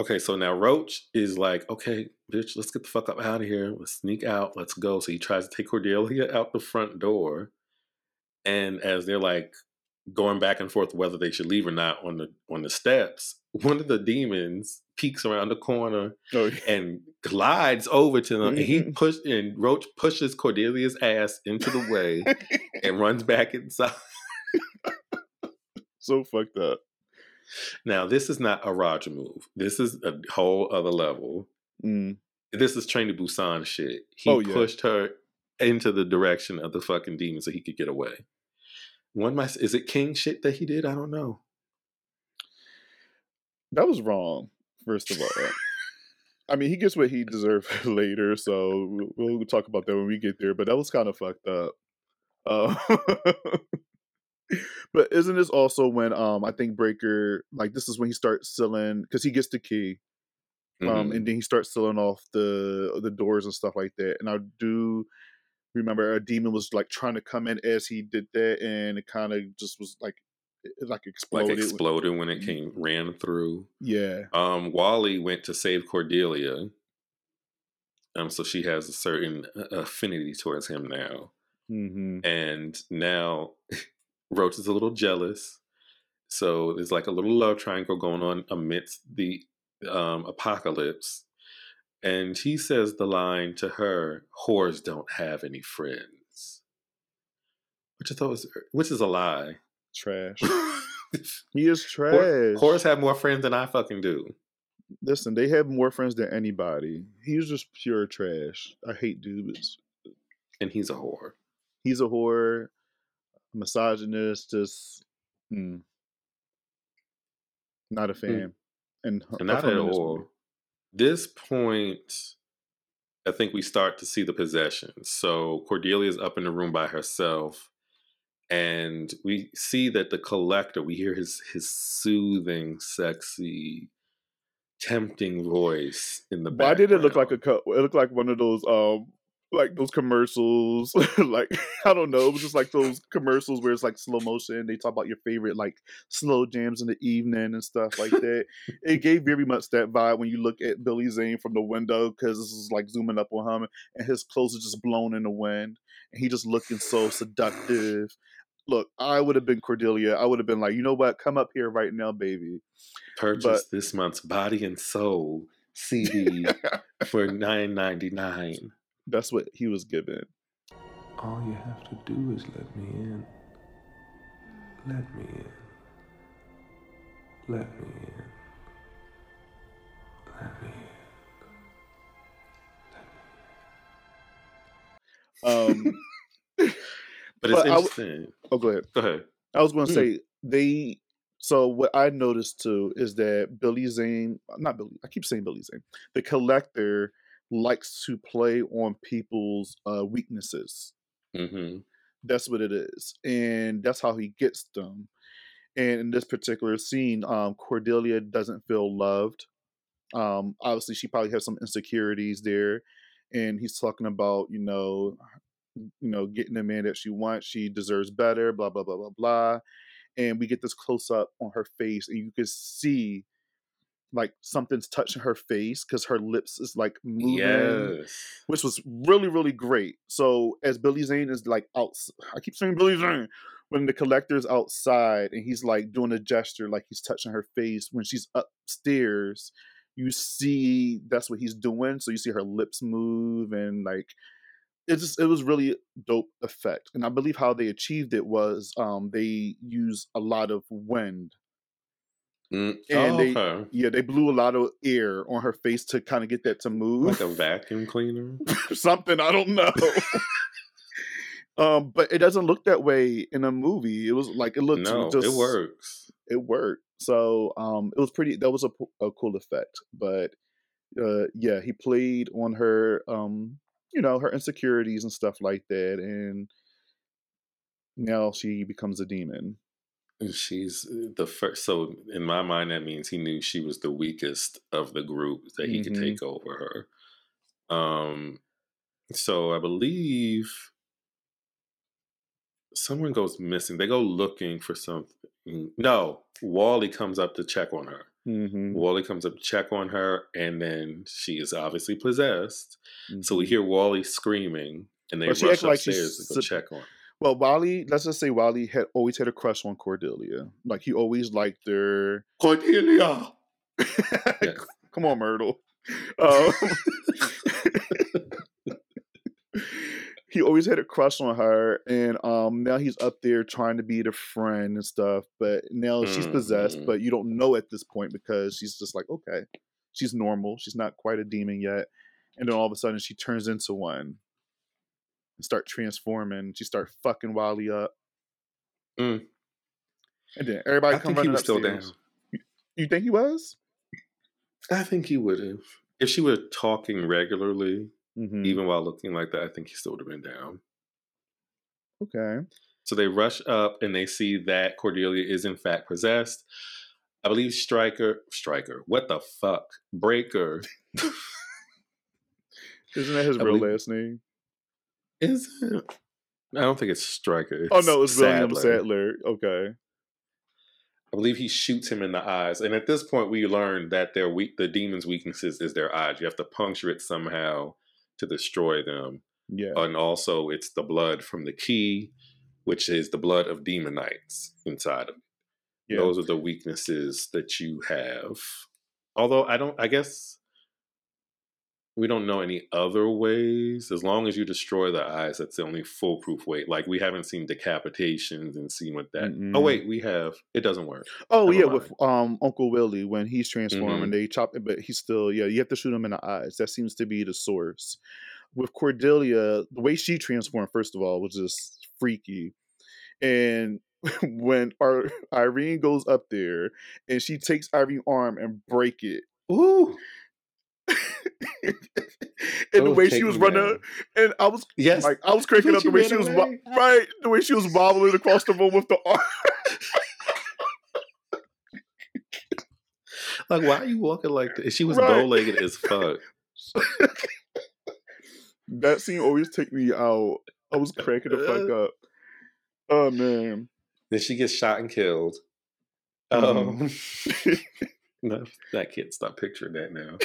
A: okay, so now Roach is like, okay, bitch, let's get the fuck up out of here. Let's sneak out. Let's go. So he tries to take Cordelia out the front door, and as they're like going back and forth whether they should leave or not on the on the steps, one of the demons peeks around the corner
B: Oh, yeah.
A: and glides over to them, and he
B: Mhm.
A: push and Roach pushes Cordelia's ass into the way and runs back inside.
B: so fucked up.
A: Now, this is not a Roger move. This is a whole other level.
B: Mm.
A: This is Train to Busan shit. He
B: Oh, yeah.
A: pushed her into the direction of the fucking demon so he could get away. One might is it King shit that he did? I don't know.
B: That was wrong, first of all. I mean, he gets what he deserved later, so we'll, we'll talk about that when we get there. But that was kind of fucked up. Uh, but isn't this also when um I think Brayker like this is when he starts selling because he gets the key um
A: Mhm.
B: and then he starts selling off the the doors and stuff like that. And I do remember a demon was like trying to come in as he did that, and it kind of just was like it, like
A: like
B: exploded.
A: exploded when it came ran through.
B: Yeah.
A: Um, Wally went to save Cordelia. Um, so she has a certain uh, affinity towards him now.
B: mm-hmm.
A: and now Roach is a little jealous. So there's like a little love triangle going on amidst the um, apocalypse. And he says the line to her, "Whores don't have any friends," which I thought was, which is a lie.
B: Trash. He is trash.
A: Whore- Whores have more friends than I fucking do.
B: Listen, they have more friends than anybody. He's just pure trash. I hate dudes.
A: And he's a whore.
B: He's a whore, misogynist, just mm, not a fan. And,
A: And not at all. This point, I think we start to see the possession. So Cordelia's up in the room by herself, and we see that the collector. We hear his his soothing, sexy, tempting voice in the. Back.
B: Why did it look like a it looked like one of those um like those commercials like I don't know it was just like those commercials where it's like slow motion they talk about your favorite like slow jams in the evening and stuff like that. It gave very much that vibe when you look at Billy Zane from the window because this is like zooming up on him and his clothes are just blown in the wind and he just looking so seductive. Look I would have been Cordelia I would have been like you know what? Come up here right now baby.
A: Purchase
B: but-
A: this month's Body and Soul CD for nine ninety nine.
B: That's what he was given
D: All you have to do is let me in. Let me in. Let me in. Let me in.
B: um
A: But it's
B: But I w-
A: interesting.
B: oh go ahead
A: Go ahead.
B: I was going to
A: Mm.
B: say they. So what I noticed too is that Billy Zane, not Billy, I keep saying Billy Zane, the collector likes to play on people's uh, weaknesses.
A: hmm
B: That's what it is, and that's how he gets them. And in this particular scene, um, Cordelia doesn't feel loved. Um, obviously, she probably has some insecurities there, and he's talking about you know, you know, getting the man that she wants. She deserves better. Blah blah blah blah blah. And we get this close up on her face, and you can see like something's touching her face because her lips is like moving
A: Yes.
B: which was really really great. So as Billy Zane is like out, I keep saying Billy Zane when the collector's outside and he's like doing a gesture like he's touching her face when she's upstairs. You see that's what he's doing. So you see her lips move and like it just it was really dope effect. And I believe how they achieved it was um they use a lot of wind
A: Mm.
B: and
A: oh,
B: they
A: okay.
B: yeah they blew a lot of air on her face to kind of get that to move
A: Like a vacuum cleaner.
B: something I don't know. um, but it doesn't look that way in a movie. It was like it looked
A: no,
B: just
A: it works.
B: It worked. So um, it was pretty. That was a, a cool effect. But uh, yeah, he played on her, um, you know, her insecurities and stuff like that, and now she becomes a demon.
A: And She's uh, the first. So in my mind, that means he knew she was the weakest of the group that he could
B: Mhm.
A: take over her. Um, so I believe someone goes missing. They go looking for something. No, Wally comes up to check on her.
B: Mm-hmm.
A: Wally comes up to check on her, and then she is obviously possessed. So we hear Wally screaming, and they
B: she
A: rush
B: acted like
A: upstairs to go check on. her.
B: Well, Wally, let's just say Wally had always had a crush on Cordelia. Like he always liked her.
A: Cordelia.
B: Come on, Myrtle. Um, he always had a crush on her, and um, now he's up there trying to be the friend and stuff. But now she's possessed,
A: Mhm.
B: but you don't know at this point because she's just like, okay, she's normal. She's not quite a demon yet, and then all of a sudden she turns into one and start transforming. She start fucking Wally up,
A: Mm.
B: and then everybody
A: I
B: come
A: think he
B: running
A: was still down.
B: upstairs. You think he was?
A: I think he would have. If she were talking regularly,
B: Mm-hmm.
A: even while looking like that, I think he still would have been down.
B: Okay.
A: So they rush up and they see that Cordelia is in fact possessed. I believe Striker, Striker, what the fuck? Brayker.
B: Isn't that his
A: I
B: real
A: believe-
B: last name?
A: Is it? I don't think it's Striker.
B: Oh no, it's William
A: Sadler.
B: Sadler. Okay.
A: I believe he shoots him in the eyes. And at this point, we learn that their weak, the demon's weaknesses is their eyes. You have to puncture it somehow to destroy them.
B: Yeah.
A: And also, it's the blood from the key, which is the blood of demon knights inside of it.
B: Yeah.
A: Those are the weaknesses that you have. Although I don't, I guess we don't know any other ways. As long as you destroy the eyes, that's the only foolproof way. Like we haven't seen decapitations and seen what that.
B: Mm-mm.
A: Oh wait, we have. It doesn't work.
B: oh
A: never
B: yeah,
A: mind.
B: with um Uncle Willie when he's transforming,
A: Mhm.
B: they chop it, but he's still yeah. You have to shoot him in the eyes. That seems to be the source. With Cordelia, the way she transformed, first of all, was just freaky. And when our Irene goes up there and she takes Irene's arm and break it,
A: Ooh,
B: and the way she was running, and I was
A: Yes.
B: like, I was cracking up the way she was
A: away.
B: right, the way she was wobbling across the room with the arm.
A: like, why are you walking like that? She was
B: Right.
A: bow legged as fuck.
B: that scene always take me out. I was cracking the fuck up. Oh man.
A: Then she gets shot and killed.
B: Mhm.
A: Um, no, I can't stop picturing that now.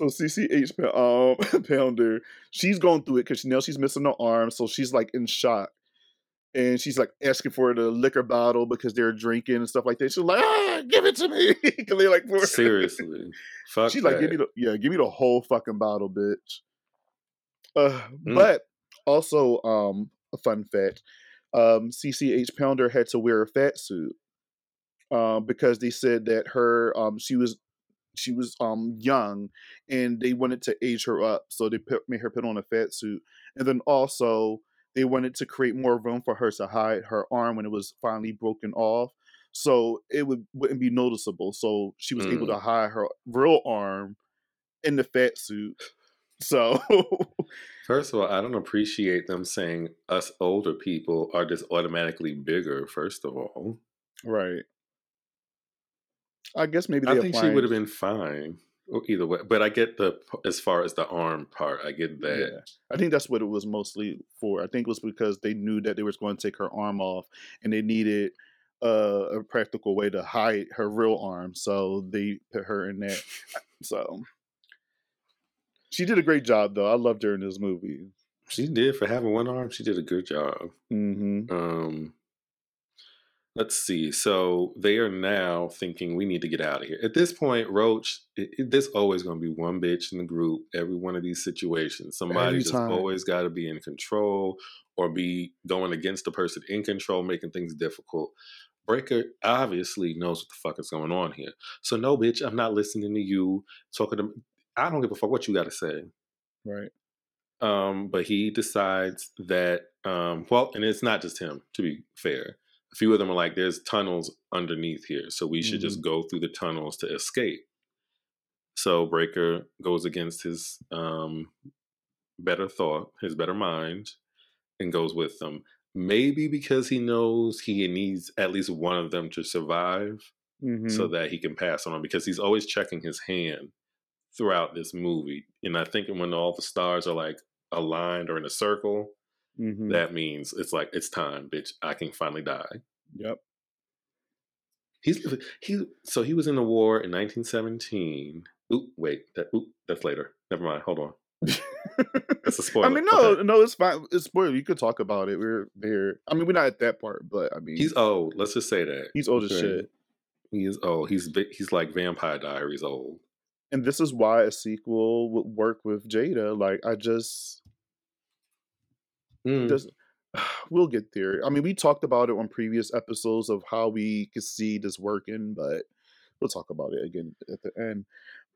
B: So CCH um, Pounder, she's going through it because she knows she's missing her arm, so she's like in shock, and she's like asking for the liquor bottle because they're drinking and stuff like that. She's like, "Ah, give it to me!" they like,
A: Seriously, fuck.
B: She's like, give me the yeah, give me the whole fucking bottle, bitch. Uh,
A: Mm.
B: But also, um, a fun fact: um, CCH Pounder had to wear a fat suit, um, because they said that her um she was she was um young and they wanted to age her up, so they put made her put on a fat suit, and then also they wanted to create more room for her to hide her arm when it was finally broken off so it would wouldn't be noticeable. So she was able to hide her real arm in the fat suit. So
A: First of all, I don't appreciate them saying us older people are just automatically bigger. First of all,
B: right. I guess maybe they
A: I think she would have been fine either way. But I get the as far as the arm part, I get that.
B: Yeah, I think that's what it was mostly for. I think it was because they knew that they was going to take her arm off, and they needed uh, a practical way to hide her real arm, so they put her in that. so she did a great job, though. I loved her in this movie.
A: She did for having one arm. She did a good job.
B: hmm
A: Um, let's see. So they are now thinking we need to get out of here. At this point, Roach, it, it, there's always going to be one bitch in the group. Every one of these situations, somebody just always got to be in control or be going against the person in control, making things difficult. Brayker obviously knows what the fuck is going on here. So no, bitch, I'm not listening to you talking to. I don't give a fuck what you got to say.
B: Right.
A: Um, but he decides that, um, well, and it's not just him, to be fair. A few of them are like, there's tunnels underneath here, so we should just go through the tunnels to escape. So Brayker goes against his um, better thought, his better mind, and goes with them. Maybe because he knows he needs at least one of them to survive
B: hmm
A: so that he can pass on because he's always checking his hand throughout this movie. And I think when all the stars are like aligned or in a circle,
B: hmm
A: that means it's like it's time, bitch. I can finally die.
B: Yep.
A: He's he so he was in the war in 1917. Oop, wait, that oop, that's later. Never mind. Hold on. That's a spoiler.
B: I mean, no,
A: Okay.
B: no, it's fine. It's spoiler. You could talk about it. We're there. I mean, we're not at that part, but I mean,
A: He's old. Let's just say that
B: he's old as shit.
A: He is old. He's he's like Vampire Diaries old.
B: and this is why a sequel would work with Jada. Like, I just
A: Mm.
B: we'll get there. I mean, we talked about it on previous episodes of how we could see this working, but we'll talk about it again at the end.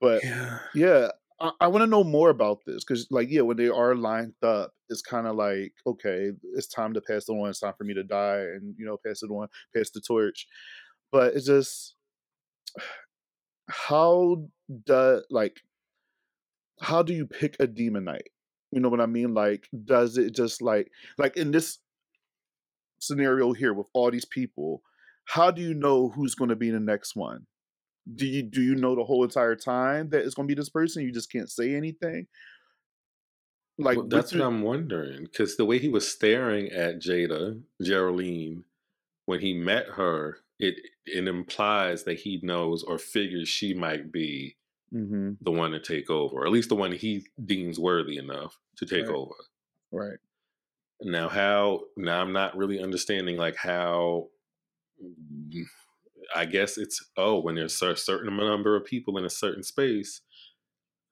B: But
A: Yeah.
B: yeah, I, I want to know more about this because, like, yeah, when they are lined up, it's kind of like, okay, it's time to pass it on. It's time for me to die, and you know, pass it on, pass the torch. But it's just how does like how do you pick a demon demonite? You know what I mean? Like, does it just like like in this scenario here with all these people? How do you know who's going to be the next one? Do you do you know the whole entire time that it's going to be this person? You just can't say anything. Like
A: Well, that's what
B: the-
A: I'm wondering. Because the way he was staring at Jada, Jeryline, when he met her, it it implies that he knows or figures she might be
B: Mhm,
A: the one to take over, or at least the one he deems worthy enough to take
B: Right.
A: over.
B: right.
A: Now, how? Now, I'm not really understanding like how. mm, I guess it's oh, when there's a certain number of people in a certain space,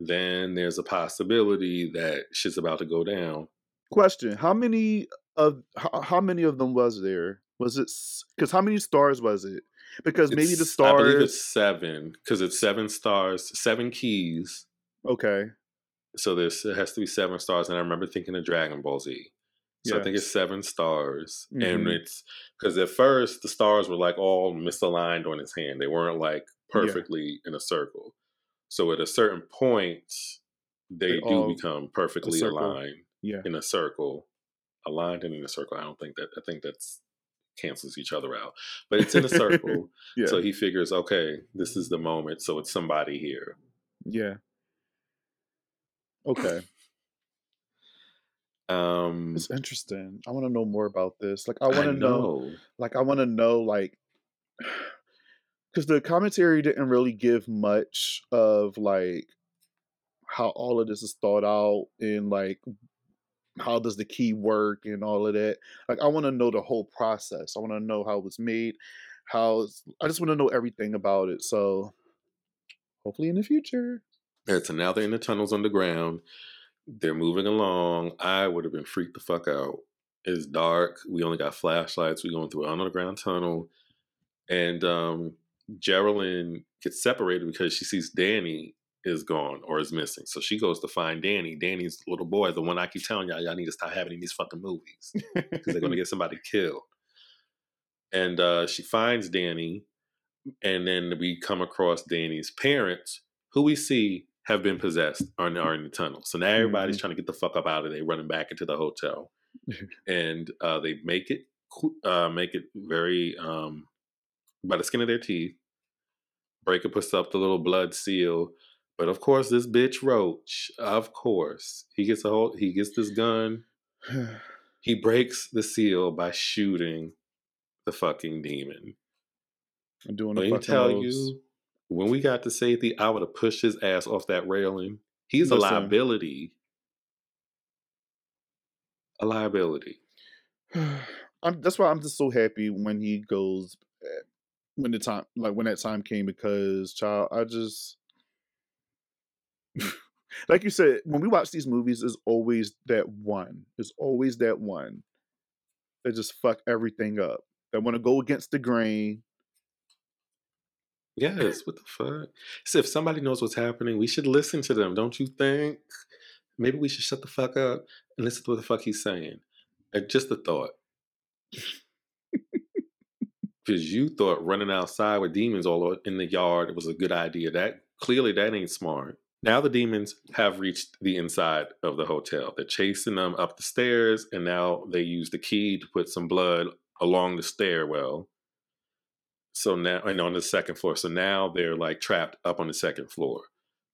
A: then there's a possibility that shit's about to go down.
B: Question: How many of how, how many of them was there? Was it because how many stars was it? Because maybe the
A: It's- I believe it's seven because it's seven stars, seven keys.
B: Okay.
A: So there's it has to be seven stars, and I remember thinking of Dragon Ball Z. So I think it's seven stars, and
B: Mhm.
A: it's because at first the stars were like all misaligned on his hand; they weren't like
B: Yeah.
A: perfectly in a circle. So at a certain point, they,
B: They
A: do become perfectly aligned
B: Yeah.
A: in a circle, aligned and in a circle. I don't think that I think that's cancels each other out, but it's in a circle.
B: Yeah.
A: So he figures, okay, this is the moment. So it's somebody here.
B: yeah. Okay.
A: Um,
B: It's interesting. I want to know more about this. Like I want to know.
A: know.
B: like I want to know like because the commentary didn't really give much of like how all of this is thought out and like how does the key work and all of that like i want to know the whole process i want to know how it was made how i just want to know everything about it so hopefully in the future
A: And so now they're in the tunnels underground. They're moving along. I would have been freaked the fuck out. It's dark. We only got flashlights. We're going through an underground tunnel. And um Jeryline gets separated because she sees Danny is gone or is missing. So she goes to find Danny. Danny's little boy, the one I keep telling y'all, y'all need to stop having these fucking movies. Because they're gonna get somebody killed. And uh she finds Danny, and then we come across Danny's parents, who we see have been possessed are, are in the tunnel. So now everybody's trying to get the fuck up out of there, running back into the hotel, and uh, they make it uh, make it very um, by the skin of their teeth. Brayker puts up the little blood seal, but of course this bitch Roach, of course he gets a whole he gets this gun. He breaks the seal by shooting the fucking demon.
B: i'm doing
A: Let me tell
B: most.
A: you, when we got to safety, I would have pushed his ass off that railing. He's a liability. A liability.
B: I'm, that's why I'm just so happy when he goes eh, when the time like when that time came because child I just like you said when we watch these movies is always that one is always that one that just fuck everything up that want to go against the grain
A: Yes, what the fuck? So if somebody knows what's happening, we should listen to them, don't you think? Maybe we should shut the fuck up and listen to what the fuck he's saying. Uh, just a thought. Because you thought running outside with demons all in the yard was a good idea. That clearly that ain't smart. Now the demons have reached the inside of the hotel. They're chasing them up the stairs, and now they use the key to put some blood along the stairwell. So now, and on the second floor. So now they're like trapped up on the second floor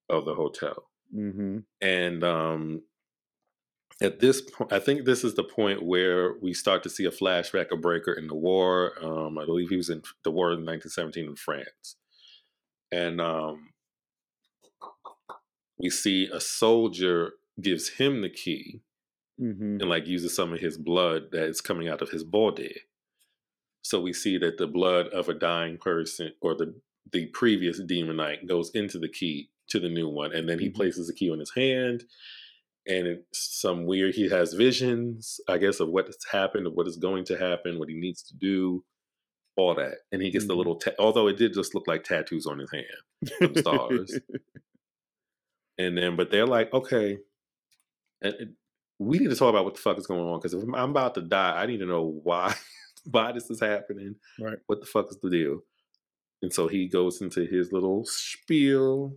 A: of the hotel.
B: mm-hmm.
A: And um, at this point, I think this is the point where we start to see a flashback of Brayker in the war. Um, I believe he was in the war in 1917 in France. And um, we see a soldier gives him the key
B: Mm-hmm.
A: and like uses some of his blood that is coming out of his body. So we see that the blood of a dying person or the the previous demon knight goes into the key to the new one, and then he
B: Mhm.
A: places the key on his hand, and it's some weird. He has visions, I guess, of what has happened, of what is going to happen, what he needs to do, all that, and he gets the
B: Mhm.
A: little. Ta- although it did just look like tattoos on his hand, stars. And then but they're like, okay, we need to talk about what the fuck is going on because if I'm I'm about to die, I need to know why why this is happening.
B: Right.
A: What the fuck is the deal? And so he goes into his little spiel.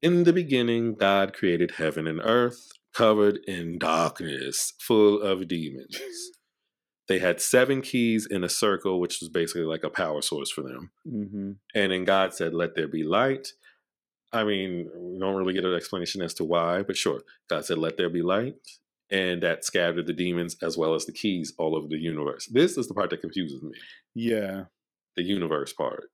A: In the beginning, God created heaven and earth, covered in darkness, full of demons. they had seven keys in a circle, which was basically like a power source for them.
B: mm-hmm.
A: And then God said, Let there be light. I mean, we don't really get an explanation as to why, but sure. God said, Let there be light. And that scattered the demons as well as the keys all over the universe. This is the part that confuses me
B: yeah
A: the universe part.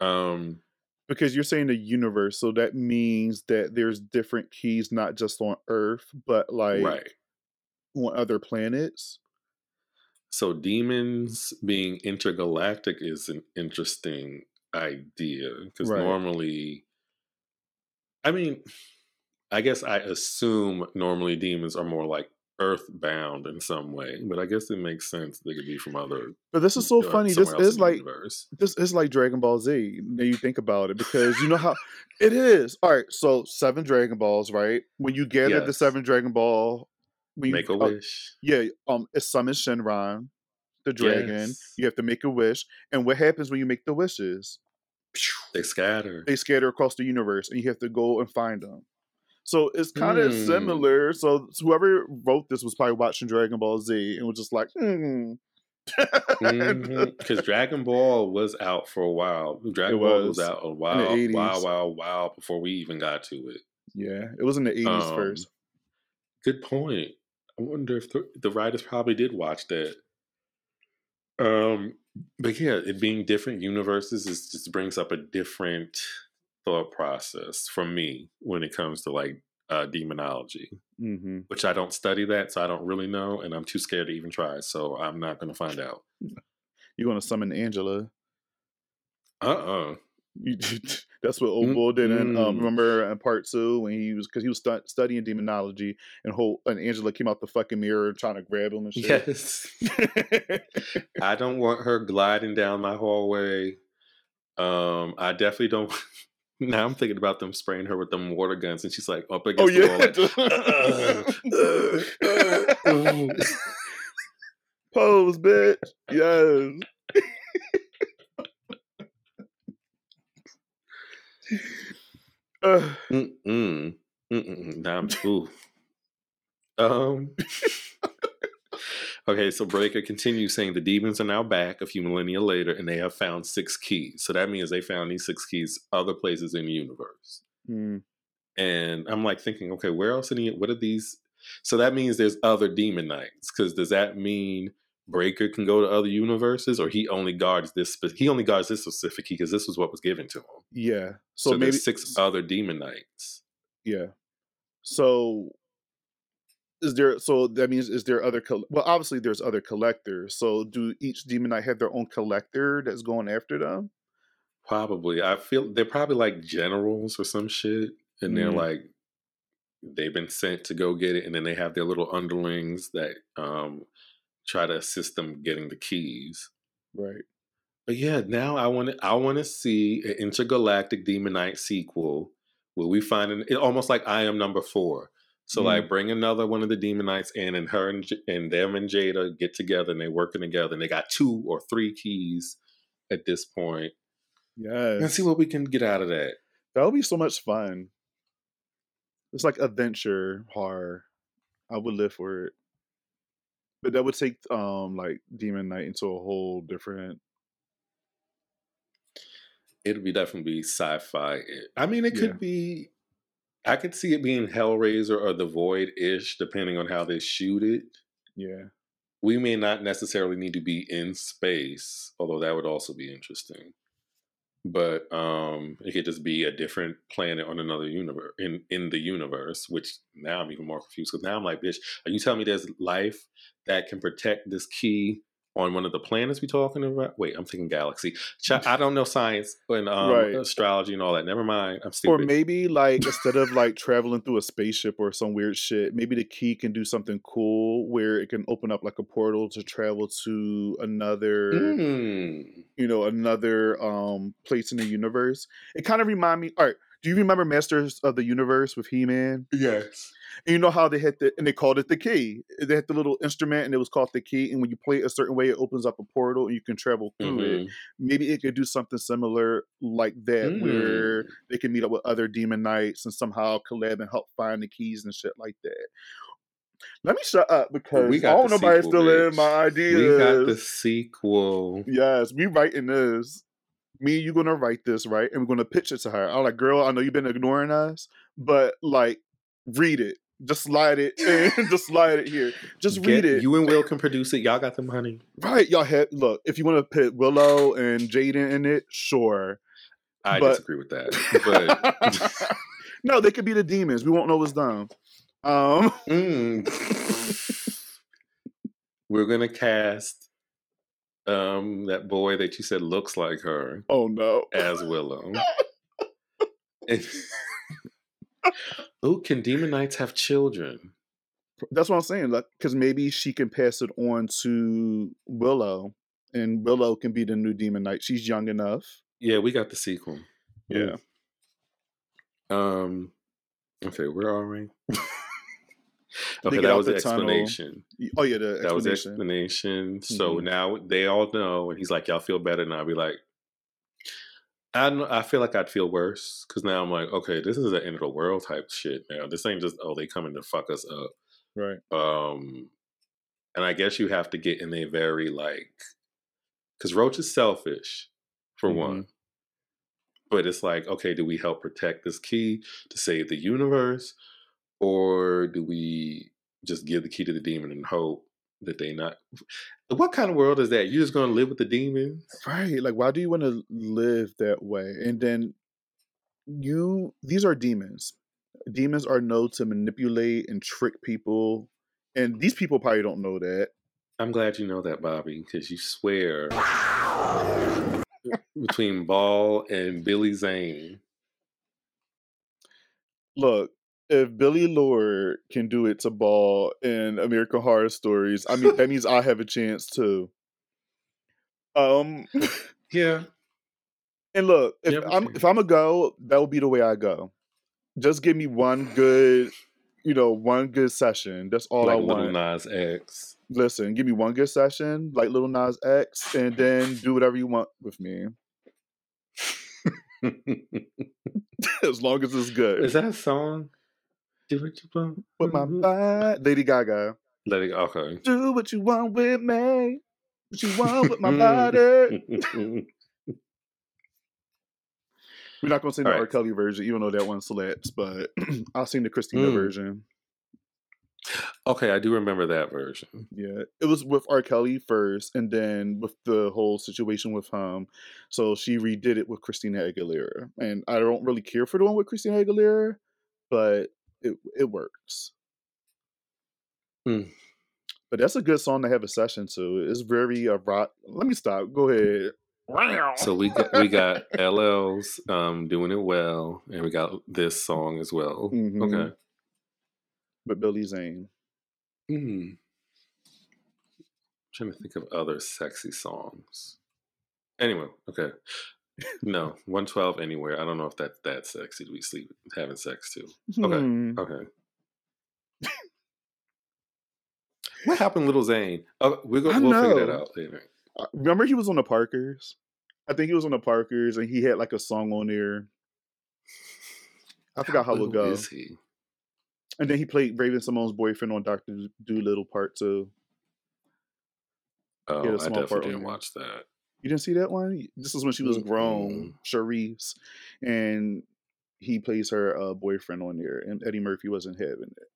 A: Um,
B: because you're saying the universe so that means that there's different keys not just on earth but like
A: right.
B: on other planets
A: So demons being intergalactic is an interesting idea because
B: Right.
A: normally, I mean, I guess I assume normally demons are more like earthbound in some way, but I guess it makes sense they could be from other.
B: but this is so funny this is like
A: universe.
B: this is like dragon ball z now you think about it because you know how it is all right so seven dragon balls right when you gather the seven dragon ball when you
A: Make a
B: uh,
A: wish.
B: yeah um it summons shenron the dragon
A: Yes.
B: you have to make a wish and what happens when you make the wishes
A: They scatter.
B: they scatter across the universe and you have to go and find them So it's kind of
A: Hmm.
B: similar. So whoever wrote this was probably watching Dragon Ball Z and was just like, hmm.
A: Because Dragon Ball was out for a while. Dragon
B: It
A: Ball was
B: was.
A: out a while,
B: 80s.
A: while, while, while before we even got to it.
B: yeah, it was in the 80s
A: Um,
B: first.
A: Good point. I wonder if the, the writers probably did watch that. Um, but yeah, it being different universes is just brings up a different thought process for me when it comes to like uh, demonology,
B: hmm
A: which I don't study that, so I don't really know, and I'm too scared to even try. So I'm not going to find out.
B: You're going to summon Angela.
A: Uh uh
B: You, that's what old boy did in um, remember in part two when he was because he was stu- studying demonology and whole and Angela came out the fucking mirror trying to grab him and shit.
A: Yes. I don't want her gliding down my hallway. Um, I definitely don't. Now I'm thinking about them spraying her with them water guns, and she's like up against
B: oh
A: the
B: yeah,
A: wall. Like,
B: pose, bitch. Yes. Uh,
A: Mm-mm. Mm-mm. Now I'm ooh. Um. okay, so Brayker continues saying the demons are now back a few millennia later, and they have found six keys. So that means they found these six keys other places in the universe.
B: hmm,
A: and I'm like thinking, okay, where else in the what are these? So that means there's other demon knights. Because does that mean Brayker can go to other universes, or he only guards this? spe- He only guards this specific key because this was what was given to him.
B: yeah.
A: So,
B: So, maybe
A: six other demon knights.
B: Yeah. So is there so that means is there other col- well obviously there's other collectors. So do each demon knight have their own collector that's going after them?
A: Probably, I feel they're probably like generals or some shit, and they're
B: Mm.
A: like they've been sent to go get it, and then they have their little underlings that um try to assist them getting the keys.
B: Right.
A: But yeah, now I want to I want to see an intergalactic Demon Knight sequel where we find an, it almost like I am number four. So
B: Mm.
A: like bring another one of the Demon Knights in, and her and, and them and Jada get together and they're working together, and they got two or three keys at this point.
B: Yes.
A: Let's see what we can get out of that.
B: that would be so much fun. It's like adventure horror. I would live for it. But that would take um like Demon Knight into a whole different
A: It'll be definitely sci-fi. I mean, it could
B: Yeah.
A: be. I could see it being Hellraiser or The Void ish, depending on how they shoot it.
B: yeah.
A: we may not necessarily need to be in space, although that would also be interesting. But um, it could just be a different planet on another universe in in the universe. Which now I'm even more confused because now I'm like, bitch, are you telling me there's life that can protect this key on one of the planets we're talking about? Wait, I'm thinking galaxy. I don't know science and um,
B: Right.
A: astrology and all that. Never mind. I'm stupid.
B: Or maybe like instead of like traveling through a spaceship or some weird shit, maybe the key can do something cool where it can open up like a portal to travel to another,
A: Mm.
B: you know, another um place in the universe. It kind of remind me. All right, do you remember Masters of the Universe with He Man?
A: Yes.
B: And you know how they had the and they called it the key. They had the little instrument and it was called the key. And when you play it a certain way, it opens up a portal and you can travel through it.
A: Mhm.
B: Maybe it could do something similar like that, where
A: Mm.
B: they can meet up with other demon knights and somehow collab and help find the keys and shit like that. Let me shut up because
A: We
B: I
A: got
B: don't
A: the
B: nobody
A: sequel,
B: still in my ideas.
A: We got the sequel.
B: Yes, we writing this. Me, you gonna write this, right? And we're gonna pitch it to her. I'm like, girl, I know you've been ignoring us, but like, read it. Just slide it and just slide it here. Just read it.
A: You and Will can produce it. Y'all got the money.
B: right, y'all have look, if you want to put Willow and Jaden in it, sure.
A: I
B: But-
A: disagree with that. But
B: no, they could be the demons. We won't know what's done. Um
A: mm. we're gonna cast um that boy that you said looks like her
B: oh no.
A: as Willow. And- Ooh, can demon knights have children?
B: That's what I'm saying. Like, because maybe she can pass it on to Willow, and Willow can be the new demon knight. She's young enough.
A: Yeah, we got the sequel.
B: Yeah.
A: Um. Okay, where are we? Okay, that was the
B: the tunnel.
A: explanation.
B: Oh yeah, the
A: That was the
B: explanation.
A: explanation. So
B: Mhm.
A: now they all know, and he's like, "Y'all feel better now." I'll be like, I I feel like I'd feel worse because now I'm like, okay, this is the end of the world type shit. Now this ain't just oh they coming to fuck us up.
B: Right.
A: Um, and I guess you have to get in a very like, because Roach is selfish, for
B: Mhm.
A: one. But it's like, okay, do we help protect this key to save the universe, or do we just give the key to the demon and hope that they not? What kind of world is that? You're just gonna live with the demons?
B: Right. Like, why do you want to live that way? And then you, these are demons. Demons are known to manipulate and trick people. And these people probably don't know that.
A: I'm glad you know that, Bobby, because you swear between Ball and Billy Zane.
B: Look, if Billie Lourd can do it to Ball in American Horror Stories, I mean, that means I have a chance too. Um,
A: Yeah,
B: and look, if I'm if I'm a go, that will be the way I go. Just give me one good, you know, one good session. That's all I
A: like Little
B: want.
A: Nas X.
B: Listen, give me one good session, like Lil Nas X, and then do whatever you want with me, as long as it's good.
A: Is that a song? Do what you want.
B: with my body, Lady Gaga.
A: Lady. Okay.
B: Do what you want with me. What you want with my body. We're not gonna sing the
A: All
B: R. Kelly version, even though that one slaps, but I'll sing the Christina
A: Mm.
B: version.
A: okay, I do remember that version.
B: Yeah, it was with R. Kelly first, and then with the whole situation with him. So she redid it with Christina Aguilera, and I don't really care for the one with Christina Aguilera, but it it works.
A: Mm.
B: But that's a good song to have a session to. It's very uh, rock. Let me stop. Go ahead.
A: So we got we got LL's um doing it well, and we got this song as well.
B: Mhm.
A: Okay.
B: But Billy Zane.
A: Hmm. trying to think of other sexy songs. Anyway, okay. No, one twelve anywhere. I don't know if that's that sexy to be sleep having sex too. Okay.
B: Hmm.
A: Okay. what happened, Lil' Zane? Oh, we're
B: I
A: gonna we'll figure that out later.
B: Uh, Remember he was on the Parkers? I think he was on the Parkers and he had like a song on there. I forgot how it
A: little
B: go.
A: he?
B: And then he played Raven Simone's boyfriend on Doctor Dolittle Part Two.
A: Oh,
B: He had a
A: I definitely didn't watch that.
B: You didn't see that one? This is when she was grown, Charisse, and he plays her uh, boyfriend on there, and Eddie Murphy wasn't having it.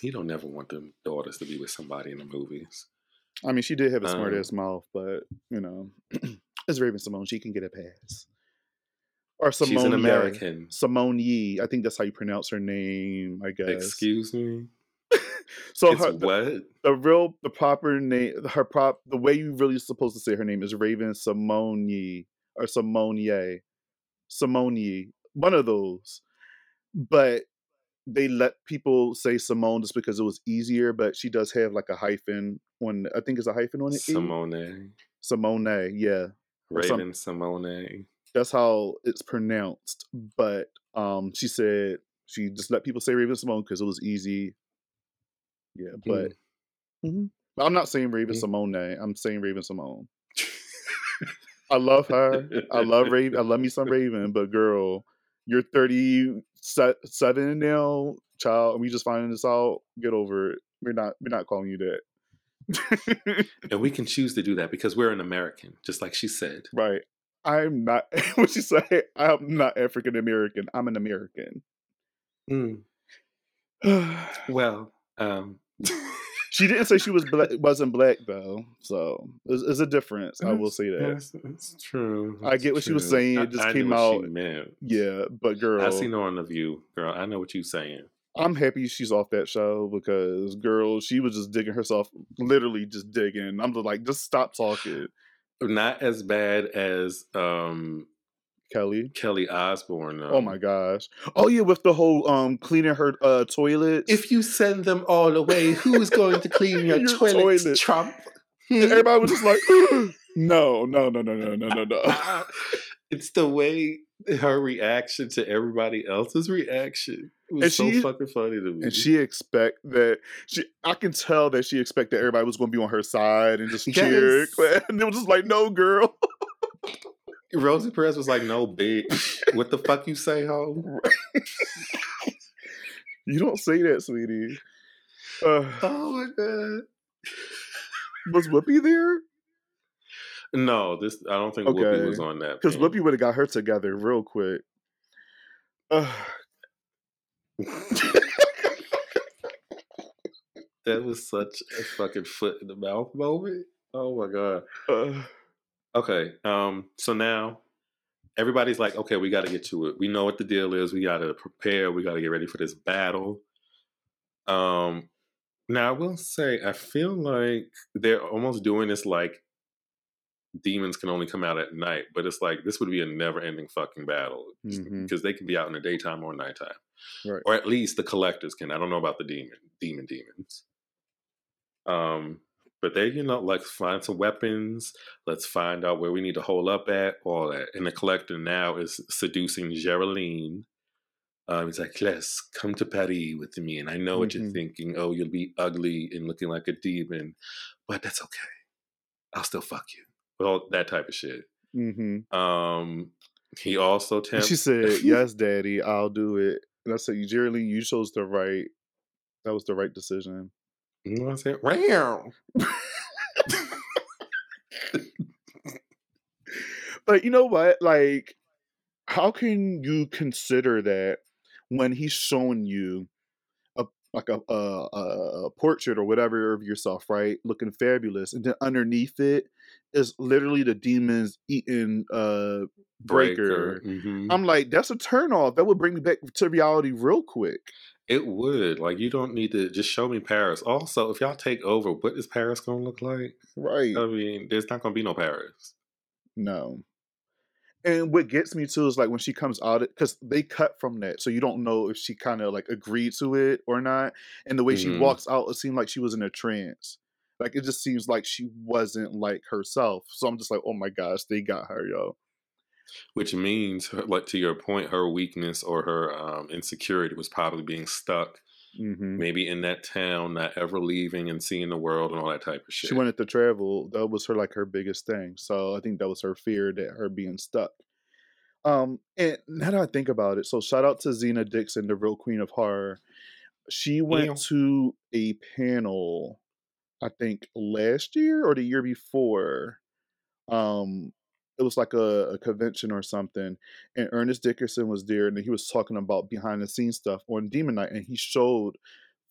A: He don't never want them daughters to be with somebody in the movies.
B: I mean, she did have a smart
A: Um,
B: ass mouth, but you know, it's Raven Simone. She can get a pass. Or Simone.
A: She's an. American.
B: Simone Yee. I think that's how you pronounce her name. I guess.
A: Excuse me.
B: So her, the,
A: what?
B: the real, the proper name, her prop, the way you really supposed to say her name is Raven Simone or Simone. Simone One of those. But they let people say Simone just because it was easier, but she does have like a hyphen on I think it's a hyphen on it. E?
A: Simone.
B: Simone, yeah.
A: Raven Simone.
B: That's how it's pronounced. But um she said she just let people say Raven Simone because it was easy. Yeah, but Mhm. But I'm not saying Raven
A: Mm.
B: Simone. I'm saying Raven Simone. I love her. I love Raven. I love me some Raven. But girl, you're 37 now, child. And we just finding this out. Get over it. We're not. We're not calling you that.
A: And we can choose to do that because we're an American, just like she said.
B: right. I'm not. What she say? I'm not African American. I'm an American.
A: Mm, Well, um,
B: she didn't say she was black, wasn't black though. So there's, there's a difference. I will say that.
A: Yes, it's true.
B: I
A: it's
B: get what she was saying, it just
A: I
B: came
A: knew what she
B: out-
A: meant.
B: Yeah, but girl,
A: I seen her on the View, girl. I know what you're saying.
B: I'm happy she's off that show because girl, she was just digging herself, literally just digging. I'm just like, just stop talking,
A: Not as bad as um
B: Kelly.
A: Kelly Osbourne. Though.
B: Oh my gosh. Oh yeah, with the whole um cleaning her uh toilets.
A: If you send them all away, who's going to clean your,
B: Your
A: toilet,
B: toilet.
A: Trump?
B: And everybody was just like, no, no, no, no, no, no, no, no.
A: it's the way her reaction to everybody else's reaction was
B: And
A: so
B: she-
A: fucking funny to me.
B: And she expect that she I can tell that she expected everybody was gonna be on her side and just cheer. And it was just like, no, girl.
A: Rosie Perez was like, "No, bitch. What the fuck you say, ho?"
B: You don't say that, sweetie. Uh,
A: Oh my god.
B: was Whoopi there?
A: No, this I don't think
B: Okay.
A: Whoopi was on that.
B: Because. Whoopi would have got her together real quick. Uh,
A: that was such a fucking foot in the mouth moment. Oh my god.
B: uh,
A: Okay. Um. So now everybody's like, okay, we got to get to it. We know what the deal is. We got to prepare. We got to get ready for this battle. Um. Now I will say, I feel like they're almost doing this like demons can only come out at night, but it's like this would be a never-ending fucking battle because they can be out in the daytime or nighttime,
B: Right.
A: or at least the collectors can. I don't know about the demon, demon demons. Um, but they, you know, let's find some weapons. Let's find out where we need to hold up at, all that. And the collector now is seducing Jeryline. Um, he's like, "Let's come to Paris with me." And I know what you're
B: Mhm.
A: thinking. Oh, you'll be ugly and looking like a demon, but that's okay. I'll still fuck you. Well, that type of shit.
B: Mhm.
A: Um, he also tempts.
B: she said, "Yes, Daddy, I'll do it." And I said, "You, Jeryline, you chose the right. That was the right decision."
A: You know what I'm saying? Wow.
B: But you know what? Like, how can you consider that when he's showing you a like a a, a portrait or whatever of yourself, right, looking fabulous, and then underneath it is literally the demons eating uh Brayker.
A: Mhm.
B: I'm like, that's a turnoff. That would bring me back to reality real quick.
A: It would. Like, you don't need to just show me Paris. Also, if y'all take over, what is Paris to look like?
B: Right.
A: I mean, there's not to be no Paris.
B: No. And what gets me too is like when she comes out, because they cut from that, so you don't know if she kind of like agreed to it or not. And the way she
A: Mhm.
B: walks out, it seemed like she was in a trance. Like it just seems like she wasn't like herself. So I'm just like, oh my gosh, they got her, yo.
A: Which means, like to your point, her weakness or her um, insecurity was probably being stuck,
B: hmm
A: maybe in that town, not ever leaving and seeing the world and all that type of shit.
B: She wanted to travel. That was her like her biggest thing. So I think that was her fear that her being stuck. Um, and now that I think about it, so shout out to Xena Dixon, the real queen of horror. She went
A: Yeah.
B: to a panel, I think last year or the year before. Um, it was like a, a convention or something, and Ernest Dickerson was there, and he was talking about behind the scenes stuff on Demon Knight, and he showed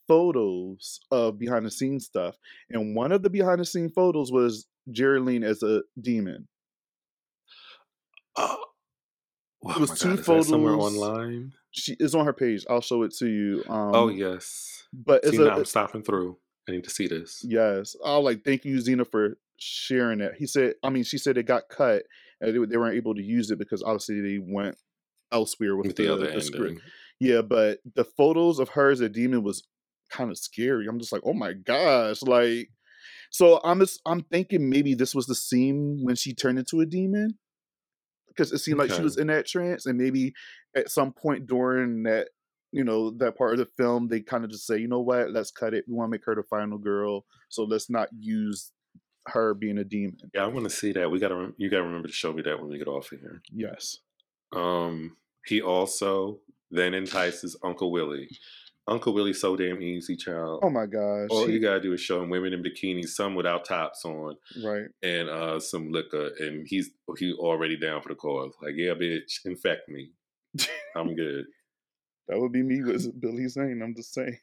B: photos of behind the scenes stuff, and one of the behind the scenes photos was Jeryline as a demon.
A: Oh, oh
B: It was
A: my
B: two
A: God, that somewhere online.
B: She is on her page. I'll show it to you. Um,
A: oh yes.
B: but it's
A: See,
B: a
A: I'm stopping through. I need to see this.
B: yes. I'll like thank you, Xena, for sharing it. He said, I mean, she said it got cut and they, they weren't able to use it because obviously they went elsewhere with,
A: With
B: the,
A: the other
B: the script. Yeah, but the photos of her as a demon was kind of scary. I'm just like, oh my gosh, like. So I'm just I'm thinking maybe this was the scene when she turned into a demon, because it seemed like she was in that trance, and maybe at some point during that, you know, that part of the film, they kind of just say, you know what, let's cut it. We want to make her the final girl, so let's not use her being a demon.
A: Yeah, I want to see that. We gotta. You gotta remember to show me that when we get off of here.
B: Yes.
A: Um, he also then entices Uncle Willie. Uncle Willie's so damn easy, child.
B: Oh my gosh.
A: All
B: he-
A: you gotta do is show him women in bikinis, some without tops on,
B: right.
A: and uh some liquor, and he's he already down for the cause. Like, yeah, bitch, infect me. I'm good.
B: That would be me with Billy Zane. I'm just saying.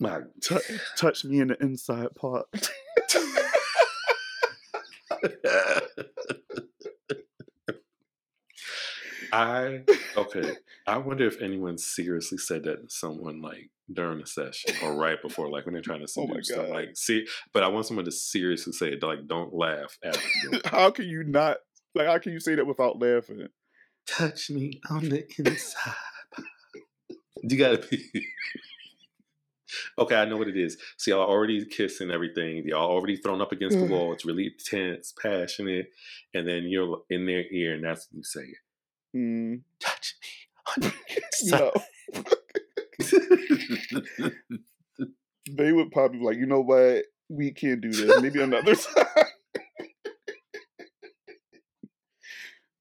A: My
B: Tou- touch me in the inside part.
A: I okay. I wonder if anyone seriously said that to someone like during a session or right before, like when they're trying to
B: Oh
A: seduce them. Like, see, but I want someone to seriously say it. Like, don't laugh at
B: how can you not like how can you say that without laughing?
A: Touch me on the inside. you gotta be. Okay, I know what it is. See, y'all already kissing everything. Y'all already thrown up against the wall. It's really tense, passionate, and then you're in their ear, and that's when you say it.
B: Mm,
A: Touch me
B: no. They would probably be like, you know what? We can't do this. Maybe another time.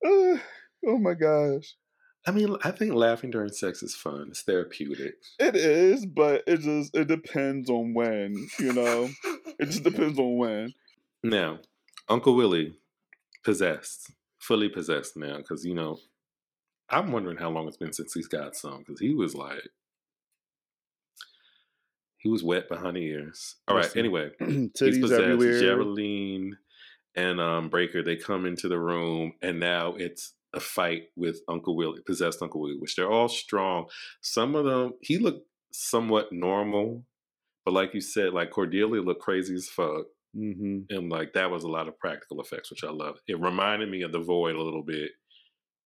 B: Uh, oh my gosh.
A: I mean, I think laughing during sex is fun. It's therapeutic.
B: It is, but it just it depends on when, you know. It just depends on when.
A: Now, Uncle Willie, possessed, fully possessed now, because you know, I'm wondering how long it's been since he's got some, because he was like, he was wet behind the ears. All right. Anyway, he's possessed.
B: everywhere.
A: Jeryline and um, Brayker they come into the room, and now it's a fight with Uncle Willie, possessed Uncle Willie, which they're all strong. Some of them, he looked somewhat normal, but like you said, like Cordelia looked crazy as fuck.
B: hmm
A: and like that was a lot of practical effects, which I love. It reminded me of the Void a little bit,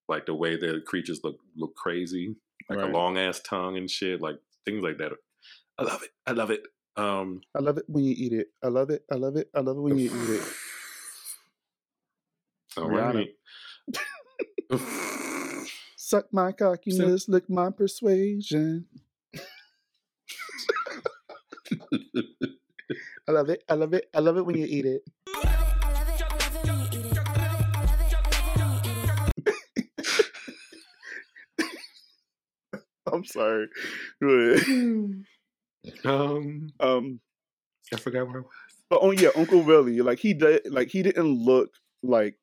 A: like the way the creatures look look crazy, like
B: Right.
A: a long ass tongue and shit, like things like that. I love it. I love it. Um,
B: I love it when you eat it. I love it. I love it. I love it when you eat it.
A: all
B: Rihanna.
A: right.
B: Suck my cockiness, lick my persuasion. I love it. I love it. I love it when you eat it. I'm sorry. Go
A: um,
B: Um,
A: I forgot where I was.
B: but oh yeah, Uncle Willie, like he did, like he didn't look like,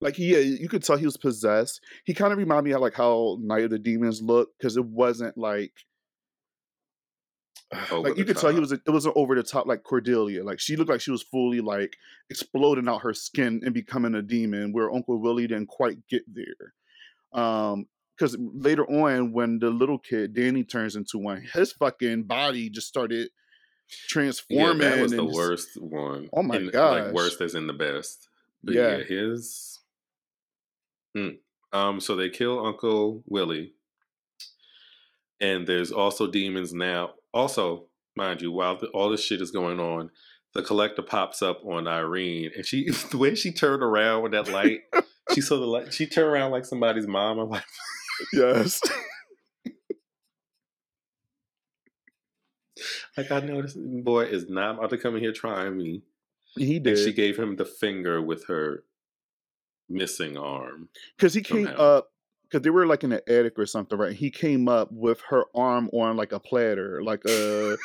B: like he, yeah, you could tell he was possessed. He kind of reminded me of like how Night of the Demons looked because it wasn't like,
A: Over
B: like you could tell he
A: top.
B: was, it wasn't over the top like Cordelia. Like she looked like she was fully like exploding out her skin and becoming a demon, where Uncle Willie didn't quite get there. Um, because later on, when the little kid Danny turns into one, his fucking body just started transforming.
A: Yeah, that was the
B: just-
A: worst one.
B: Oh my god.
A: Like worst as in the best. But
B: Yeah.
A: yeah, his. Hmm. Um. So they kill Uncle Willie, and there's also demons now. Also, mind you, while the, all this shit is going on, the collector pops up on Irene, and she the way she turned around with that light. she saw the light. She turned around like somebody's mom. I'm like,
B: yes.
A: like I know this boy is not about to come in here trying me.
B: He
A: And
B: did
A: she gave him the finger with her missing arm.
B: because he came
A: somehow.
B: up because they were like in an attic or something, right? He came up with her arm on like a platter, like a,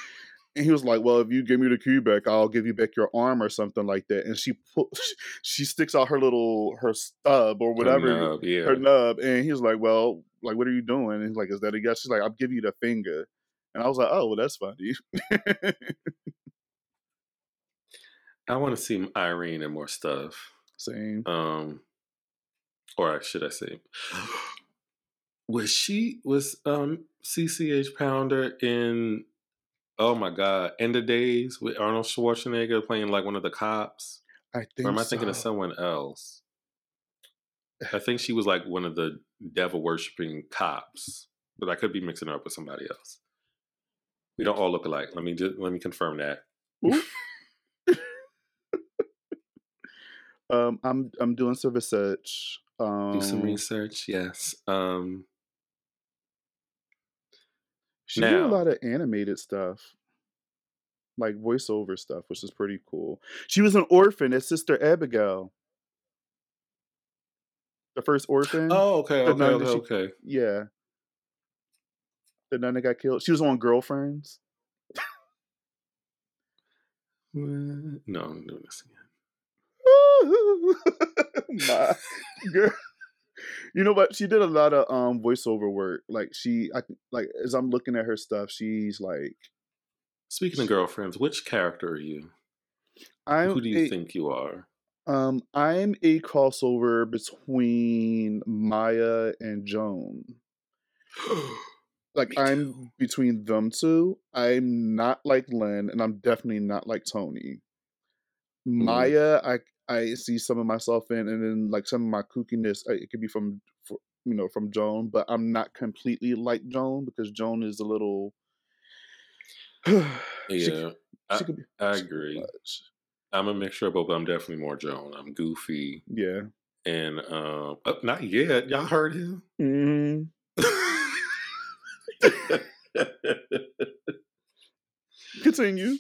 B: and he was like, "Well, if you give me the key back, I'll give you back your arm or something like that." And she put, she sticks out her little her stub or
A: Her
B: whatever, her
A: nub, yeah.
B: nub, and he was like, "Well, like, what are you doing?" And he's like, "Is that a yes?" She's like, "I'll give you the finger," and I was like, "Oh, well, that's funny."
A: I want to see Irene and more stuff.
B: Same.
A: Um, or should I say, was she was um CCH Pounder in? Oh my God! End of Days with Arnold Schwarzenegger playing like one of the cops.
B: I think.
A: Or am I thinking of someone else? I think she was like one of the devil worshipping cops, but I could be mixing her up with somebody else. We don't all look alike. Let me just let me confirm that.
B: Um, I'm I'm doing some research. Um,
A: Do some research. Yes. Um.
B: She did a lot of animated stuff, like voiceover stuff, which is pretty cool. She was an orphan as Sister Abigail, the first orphan.
A: Oh, okay,
B: The
A: okay, okay,
B: she-
A: okay.
B: yeah, the nun that got killed. She was on Girlfriends.
A: No, I'm doing this again.
B: My girl. You know what? She did a lot of um voiceover work. Like she, I like as I'm looking at her stuff, she's like,
A: Speaking of girlfriends, which character are you?
B: I'm
A: Who do you
B: a-
A: think you are?
B: Um, I'm a crossover between Maya and Joan. Like I'm between them two. I'm not like Lynn, and I'm definitely not like Tony.
A: Mm-hmm.
B: Maya, I I see some of myself in, and then like some of my kookiness, uh, it could be from for, you know from Joan, but I'm not completely like Joan because Joan is a little.
A: Yeah, I,
B: she could be.
A: I
B: she
A: agree.
B: much.
A: I'm a mixture of both, but I'm definitely more Joan. I'm goofy
B: Yeah.
A: and um, oh, not yet. Y'all heard him.
B: hmm Continue.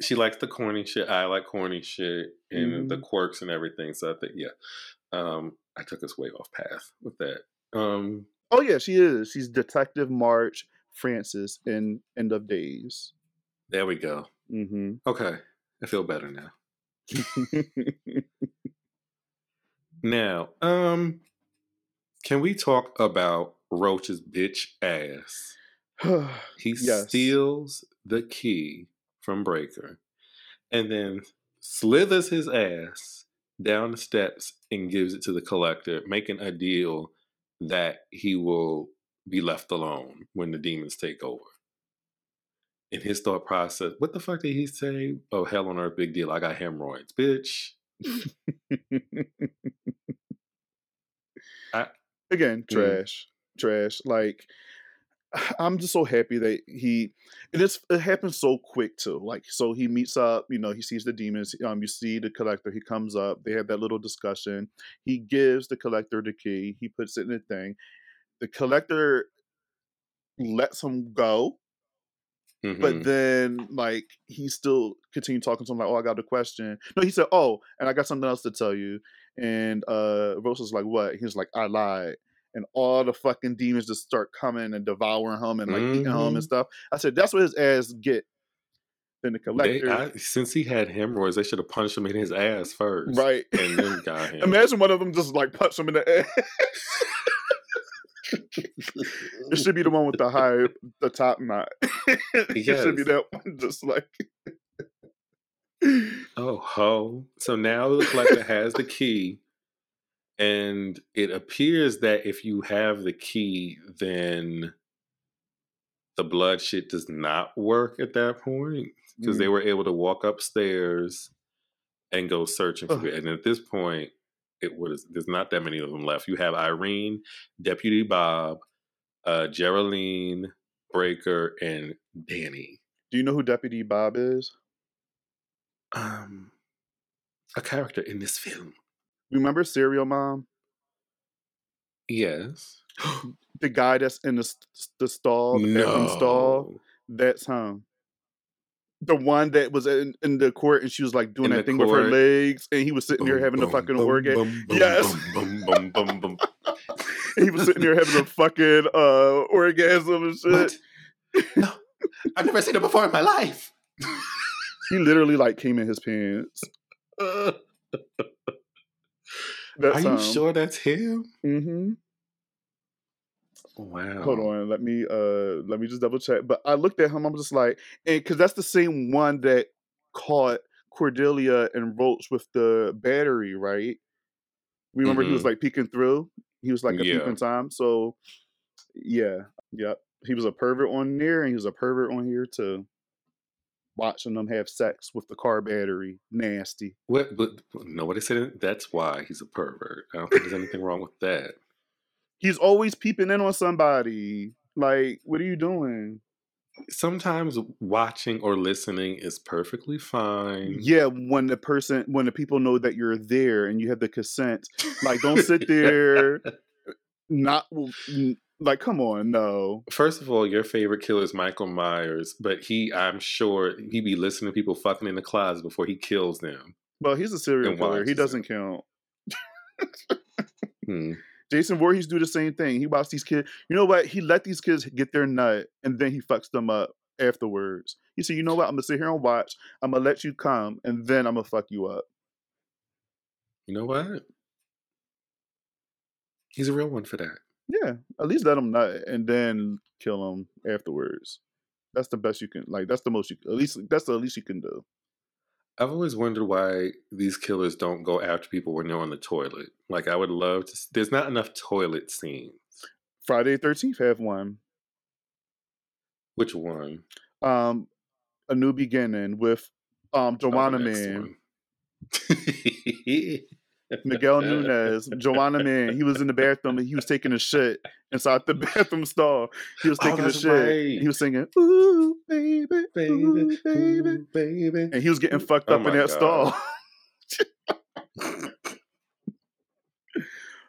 A: She, likes the corny shit. I like corny shit and the
B: Mhm.
A: quirks and everything. So I think, yeah. Um, I took us way off path with that. Um,
B: Oh yeah, she is. She's Detective Marge Francis in End of Days.
A: there we go.
B: Mm-hmm.
A: Okay, I feel better now. Now, um, can we talk about Roach's bitch ass? He
B: Yes.
A: steals the key from Brayker and then slithers his ass down the steps and gives it to the collector, making a deal that he will be left alone when the demons take over. In his thought process, what the fuck did he say? Oh, hell on earth, big deal. I got hemorrhoids, bitch. I-
B: Again,
A: Mm.
B: trash, trash. Like I'm just so happy that he and it's it happens so quick too. Like so he meets up, you know, he sees the demons. Um, you see the collector. He comes up. They have that little discussion. He gives the collector the key. He puts it in the thing. The collector lets him go, but
A: Mhm.
B: then like he still continued talking to him like, "Oh, I got a question." No, he said, "Oh, and I got something else to tell you." And uh Rose was like, "What?" He was like, "I lied." And all the fucking demons just start coming and devouring him and like eating him and mm-hmm. stuff. I said, "That's what his ass get." Then the
A: They,
B: collector,
A: I, since he had hemorrhoids, they should have punched him in his ass first,
B: right?
A: And then got him.
B: Imagine one of them just like punch him in the ass. it should be the one with the high, the top knot. it should be that one, just like.
A: Oh ho! So now the collector has the key, and it appears that if you have the key, then the blood shit does not work at that point because they were able to walk upstairs and go searching for it. And at this point, it was there's not that many of them left. You have Irene, Deputy Bob, uh, Jeryline, Brayker, and Danny.
B: Do you know who Deputy Bob is?
A: Um, a character in this film.
B: Remember Serial Mom?
A: Yes.
B: The guy that's in the the stall, the bathroom stall. That's him. The one that was in, in the court and she was like doing
A: In
B: that
A: the
B: thing with her legs, and he was sitting there having a fucking orgasm. Yes. He was sitting there having a fucking uh, orgasm and shit.
A: What? No, I've never seen it before in my life.
B: He literally like came in his pants. That's
A: are you
B: him.
A: sure that's him?
B: Mm-hmm.
A: Wow.
B: Hold on, let me uh let me just double check. But I looked at him, I'm just like, and because that's the same one that caught Cordelia and Roach with the battery, right? We remember he was
A: Mhm.
B: like peeking through. He was like a
A: Yeah.
B: peeping tom. So yeah, yep. He was a pervert on there, and he was a pervert on here too. Watching them have sex with the car battery, nasty.
A: What? But nobody said it. that's why he's a pervert. I don't think there's anything wrong with that.
B: He's always peeping in on somebody. Like, what are you doing?
A: Sometimes watching or listening is perfectly fine.
B: Yeah, when the person, when the people know that you're there and you have the consent, like, don't sit there, not like, come on, no.
A: First of all, your favorite killer is Michael Myers, but he, I'm sure, he be listening to people fucking in the closet before he kills them.
B: Well, he's a serial killer. He doesn't count.
A: Hmm.
B: Jason Voorhees do the same thing. He watched these kids. You know what? He let these kids get their nut, and then he fucks them up afterwards. He said, "You know what? I'm gonna sit here and watch. I'm gonna let you come, and then I'm gonna fuck you up."
A: You know what? He's a real one for that.
B: Yeah, at least let them nut, and then kill them afterwards. That's the best you can. Like, that's the most you. At least that's the least you can do.
A: I've always wondered why these killers don't go after people when they're on the toilet. Like, I would love to. There's not enough toilet scenes.
B: Friday Thirteenth have one.
A: Which one?
B: Um, a new beginning with um
A: Oh,
B: Joanna
A: next
B: Man. Miguel Nunez, Juwanna Mann. He was in the bathroom and he was taking a shit inside the bathroom stall. He was
A: Oh,
B: taking a shit.
A: right.
B: He was singing, "Ooh, baby,
A: baby,
B: ooh, baby,"
A: baby.
B: and he was getting fucked
A: Oh
B: up in that stall.
A: God.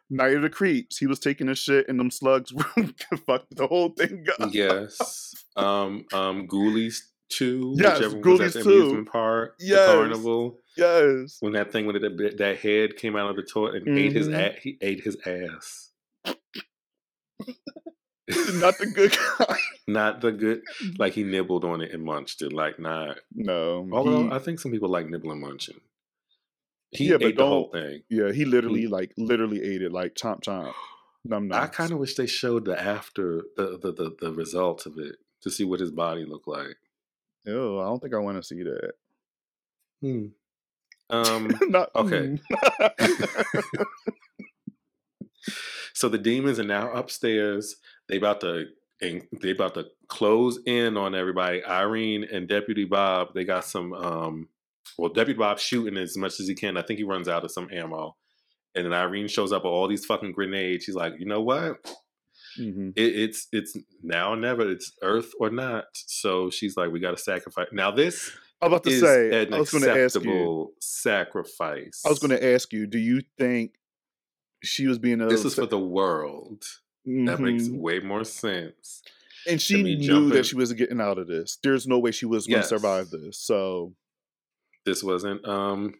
B: Night of the Creeps. He was taking a shit and them slugs fucked the whole thing up.
A: yes. Um, um, Ghoulies two,
B: Yes,
A: whichever one was at
B: Ghoulies
A: the
B: 2.
A: amusement park,
B: Yes.
A: the carnival.
B: Yes.
A: When that thing with it, that head came out of the toilet and ate his
B: Mhm.
A: ass, he ate his ass.
B: Not the good kind.
A: Not the good, like he nibbled on it and munched it, like not.
B: No.
A: Although
B: he-
A: I think some people like nibbling munching. He
B: Yeah, but
A: ate the whole
B: don't-
A: thing.
B: yeah, he literally like literally ate it like chomp chomp. Num num.
A: I kind of wish they showed the after the the the, the results of it to see what his body looked like.
B: Ew, I don't think I want to see that.
A: Hmm. Um.
B: Not
A: Okay.
B: mm.
A: so the demons are now upstairs. They about to and they about to close in on everybody. Irene and Deputy Bob. They got some. um Well, Deputy Bob shooting as much as he can. I think he runs out of some ammo. And then Irene shows up with all these fucking grenades. She's like, you know what?
B: Mhm.
A: it, it's it's now or never. It's Earth or not. So she's like, we got to sacrifice. Now this
B: I was about to
A: is
B: say.
A: an
B: I was to ask you.
A: sacrifice.
B: I was going to ask you. Do you think she was being a
A: This is for the world. That makes
B: Mhm.
A: way more sense.
B: And she knew
A: jumping-
B: that she was getting out of this. There's no way she was going to
A: Yes.
B: survive this. So
A: This wasn't um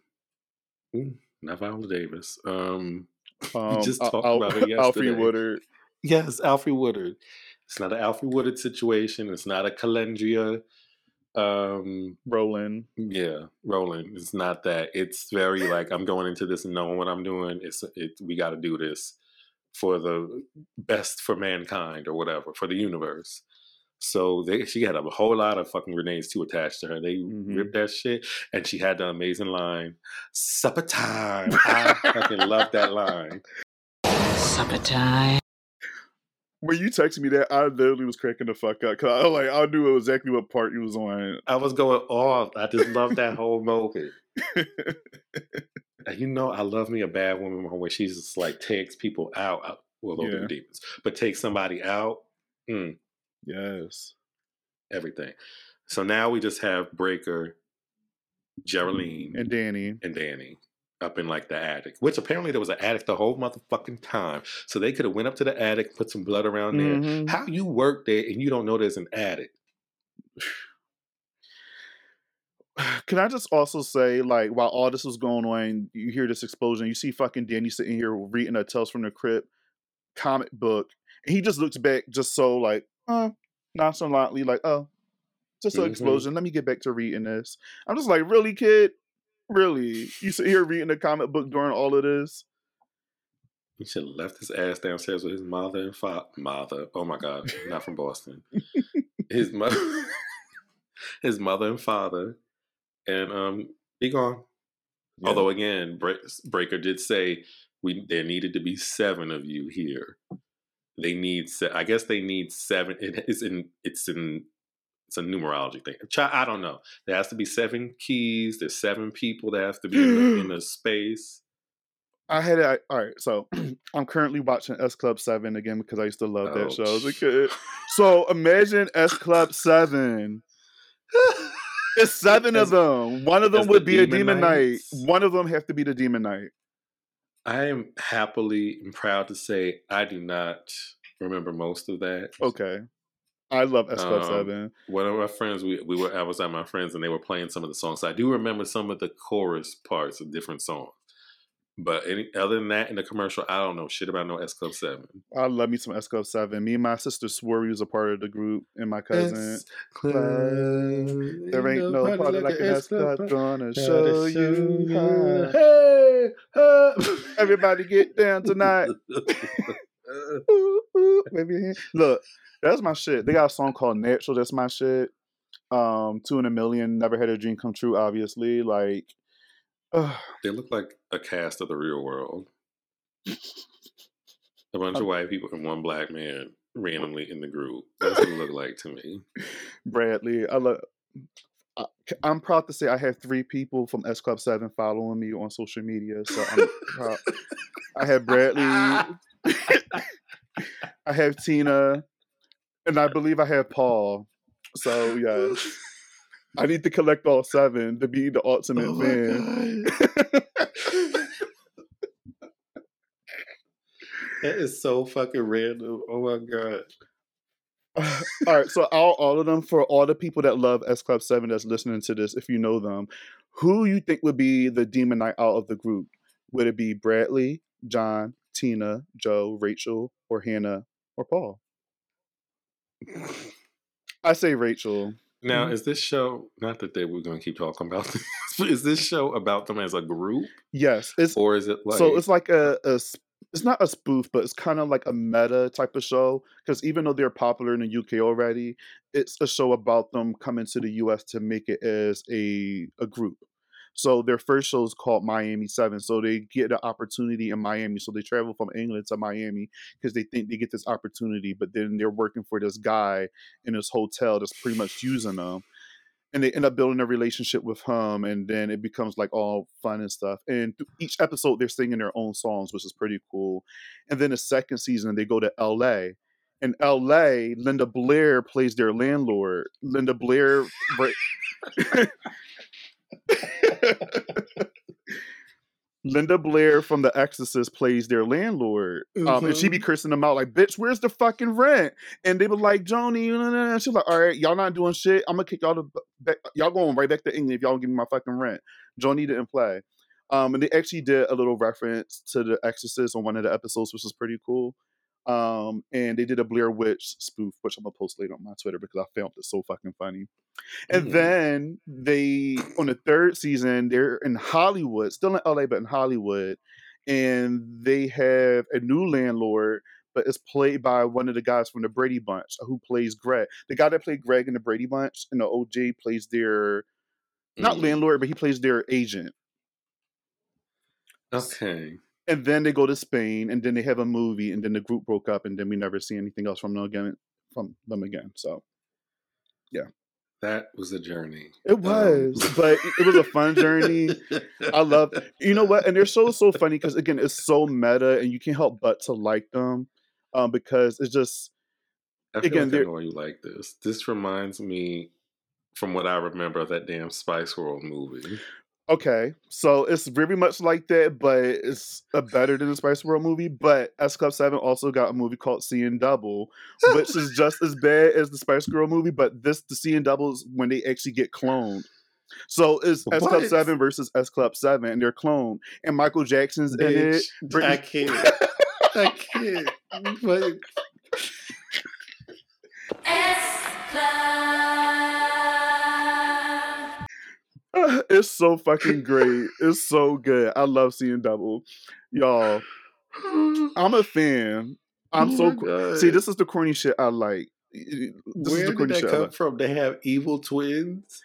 A: not Viola Davis. Um
B: um,
A: just
B: Al-
A: talked
B: Al-
A: about it yesterday. Alfre.
B: Woodard.
A: Yes, Alfre Woodard. It's not an Alfre Woodard situation. It's not a Calendria. Um
B: Roland.
A: yeah, Roland. It's not that. It's very like I'm going into this knowing what I'm doing. It's it we gotta do this for the best for mankind or whatever, for the universe. So they, she had a whole lot of fucking grenades too attached to her. They
B: Mhm.
A: ripped that shit, and she had the amazing line, "Supper time." I fucking love that line.
F: Supper time.
B: When you texted me that, I literally was cracking the fuck up because I like I knew exactly what part you was on.
A: I was going off. I just love that whole moment. You know, I love me a bad woman where she's just like takes people out. Well, those
B: Yeah.
A: are demons, but takes somebody out. Mm,
B: yes.
A: everything. So now we just have Brayker, Jeryline,
B: And Danny.
A: and Danny up in like the attic, which apparently there was an attic the whole motherfucking time. So they could have went up to the attic, put some blood around there.
B: Mhm.
A: How you work there and you don't know there's an attic?
B: Can I just also say, like, while all this was going on, you hear this explosion, you see fucking Danny sitting here reading a Tales from the Crypt comic book, and he just looks back just so like, uh, nonchalantly, like, oh, just an
A: Mhm.
B: explosion. Let me get back to reading this. I'm just like, really, kid? Really? You sit here reading a comic book during all of this?
A: He should have left his ass downstairs with his mother and father. Mother, oh my god, not from Boston. his mother, his mother and father, and um, be gone.
B: Yeah.
A: Although again, Bre- Brayker did say we there needed to be seven of you here. They need, se- I guess they need seven. It is in, it's in, it's a numerology thing. I don't know. There has to be seven keys. There's seven people that have to be in the, mm-hmm. space.
B: I had it. All right, so I'm currently watching S Club Seven again because I used to love that
A: Oh,
B: show as a kid. So imagine S Club Seven. It's seven
A: As-
B: of them. One of them would
A: the
B: be a
A: Demon
B: demon knight. One of them have to be the demon knight.
A: I am happily and proud to say I do not remember most of that.
B: Okay. I love S Club
A: Um,
B: Seven.
A: One of my friends, we, we were I was at my friends and they were playing some of the songs. I do remember some of the chorus parts of different songs. But any other than that in the commercial, I don't know shit about no S Club Seven.
B: I love me some S Club Seven. Me and my sister swore we was a part of the group, and my cousin. Club. There ain't no party like an S Club. Gonna show you how.
A: Hey, hey.
B: Everybody get down tonight. Ooh, ooh, wave your hand. Look, that's my shit. They got a song called Natural. That's my shit. Um, Two in a Million. Never had a dream come true. Obviously, like, ugh,
A: They look like a cast of the real world. A bunch of white people and one black man randomly in the group. That's what it looked like to me.
B: Bradley. I love. I- I'm proud to say I have three people from S Club Seven following me on social media. So I'm proud. I have Bradley. I have Tina, and I believe I have Paul. So yeah, I need to collect all seven to be the ultimate
A: Oh
B: fan.
A: That is so fucking random. Oh my god.
B: all right, so all all of them for all the people that love S Club Seven that's listening to this, if you know them, who you think would be the demon knight out of the group? Would it be Bradley, Jon, Tina, Jo, Rachel, or Hannah, or Paul? I say Rachel.
A: Now,
B: Mhm.
A: is this show not that they we're going to keep talking about this? but is this show about them as a group,
B: Yes, it's
A: or is it like
B: so it's like a, a it's not a spoof, but it's kind of like a meta type of show. Because even though they're popular in the UK already, it's a show about them coming to the US to make it as a a group. So their first show is called Miami Seven. So they get an opportunity in Miami. So they travel from England to Miami because they think they get this opportunity, but then they're working for this guy in this hotel that's pretty much using them and they end up building a relationship with him and then it becomes like all fun and stuff and each episode they're singing their own songs which is pretty cool and then the second season they go to la in la linda blair plays their landlord linda blair Linda Blair from The Exorcist plays their landlord, um, and she be cursing them out like, "Bitch, where's the fucking rent?" And they were like, "Joni," and she's like, "All right, y'all not doing shit. I'm gonna kick y'all to back. Y'all going right back to England if y'all don't give me my fucking rent." Joni didn't play, um, and they actually did a little reference to The Exorcist on one of the episodes, which was pretty cool. Um, and they did a Blair Witch spoof, which I'm gonna post later on my Twitter because I found it so fucking funny. And
A: Mm.
B: then they on the third season, they're in Hollywood, still in LA, but in Hollywood, and they have a new landlord, but it's played by one of the guys from the Brady Bunch who plays Greg. The guy that played Greg in the Brady Bunch and the OJ plays their not
A: Mm.
B: landlord, but he plays their agent.
A: okay?
B: And then they go to Spain, and then they have a movie, and then the group broke up, and then we never see anything else from them again. From them again, so yeah,
A: That was a journey.
B: it was, but it was a fun journey. I love, you know what? And they're so so funny because again, it's so meta, and you can't help but to like them, um, because it's just
A: I feel
B: again,
A: like I know why you like this. This reminds me, from what I remember of that damn Spice World movie.
B: Okay. So it's very much like that, but it's a better than the Spice World movie. But S Club Seven also got a movie called Seeing Double, which is just as bad as the Spice Girl movie, but this the Seeing Double is when they actually get cloned. So it's S Club Seven versus S Club Seven, and they're cloned, and Michael Jackson's in it.
A: Bitch,
B: Britney-
A: I can't. I can't. But
B: it's so fucking great. It's so good. I love seeing double. Y'all, I'm a fan. I'm
A: Oh
B: so
A: God.
B: see. This is the corny shit I like. This is
A: where did that
B: shit
A: come
B: like.
A: from? They have evil twins.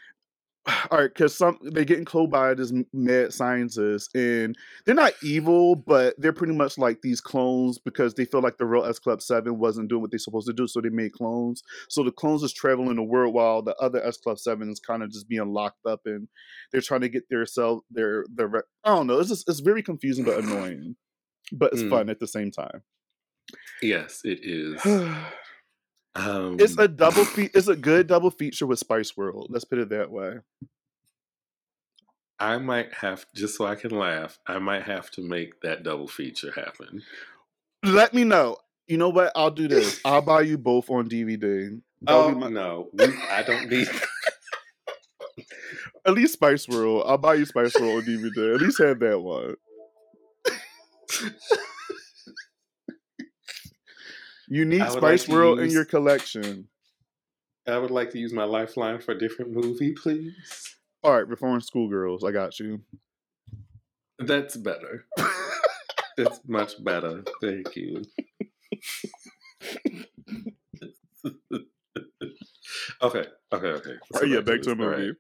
B: All right, because some they're getting cloned by this mad scientist, and they're not evil, but they're pretty much like these clones because they feel like the real S Club Seven wasn't doing what they're supposed to do, so they made clones. So the clones is traveling the world while the other S Club Seven is kind of just being locked up, and they're trying to get their self their their. I don't know. It's just it's very confusing but annoying, but it's
A: Mm.
B: fun at the same time.
A: Yes, it is. Um,
B: it's a double fe- It's a good double feature with Spice World. Let's put it that way.
A: I might have just so I can laugh. I might have to make that double feature happen.
B: Let me know. You know what? I'll do this. I'll buy you both on DVD. That'll
A: Oh
B: be my-
A: no, we, I don't need.
B: At least Spice World. I'll buy you Spice World on DVD. At least have that one. You need Spice
A: like
B: World in your collection.
A: I would like to use my lifeline for a different movie, please.
B: All right, Reform Schoolgirls. I got you.
A: That's better. That's much better. Thank you. okay, okay, okay.
B: Oh, yeah, back to the
A: this. All right.
B: movie.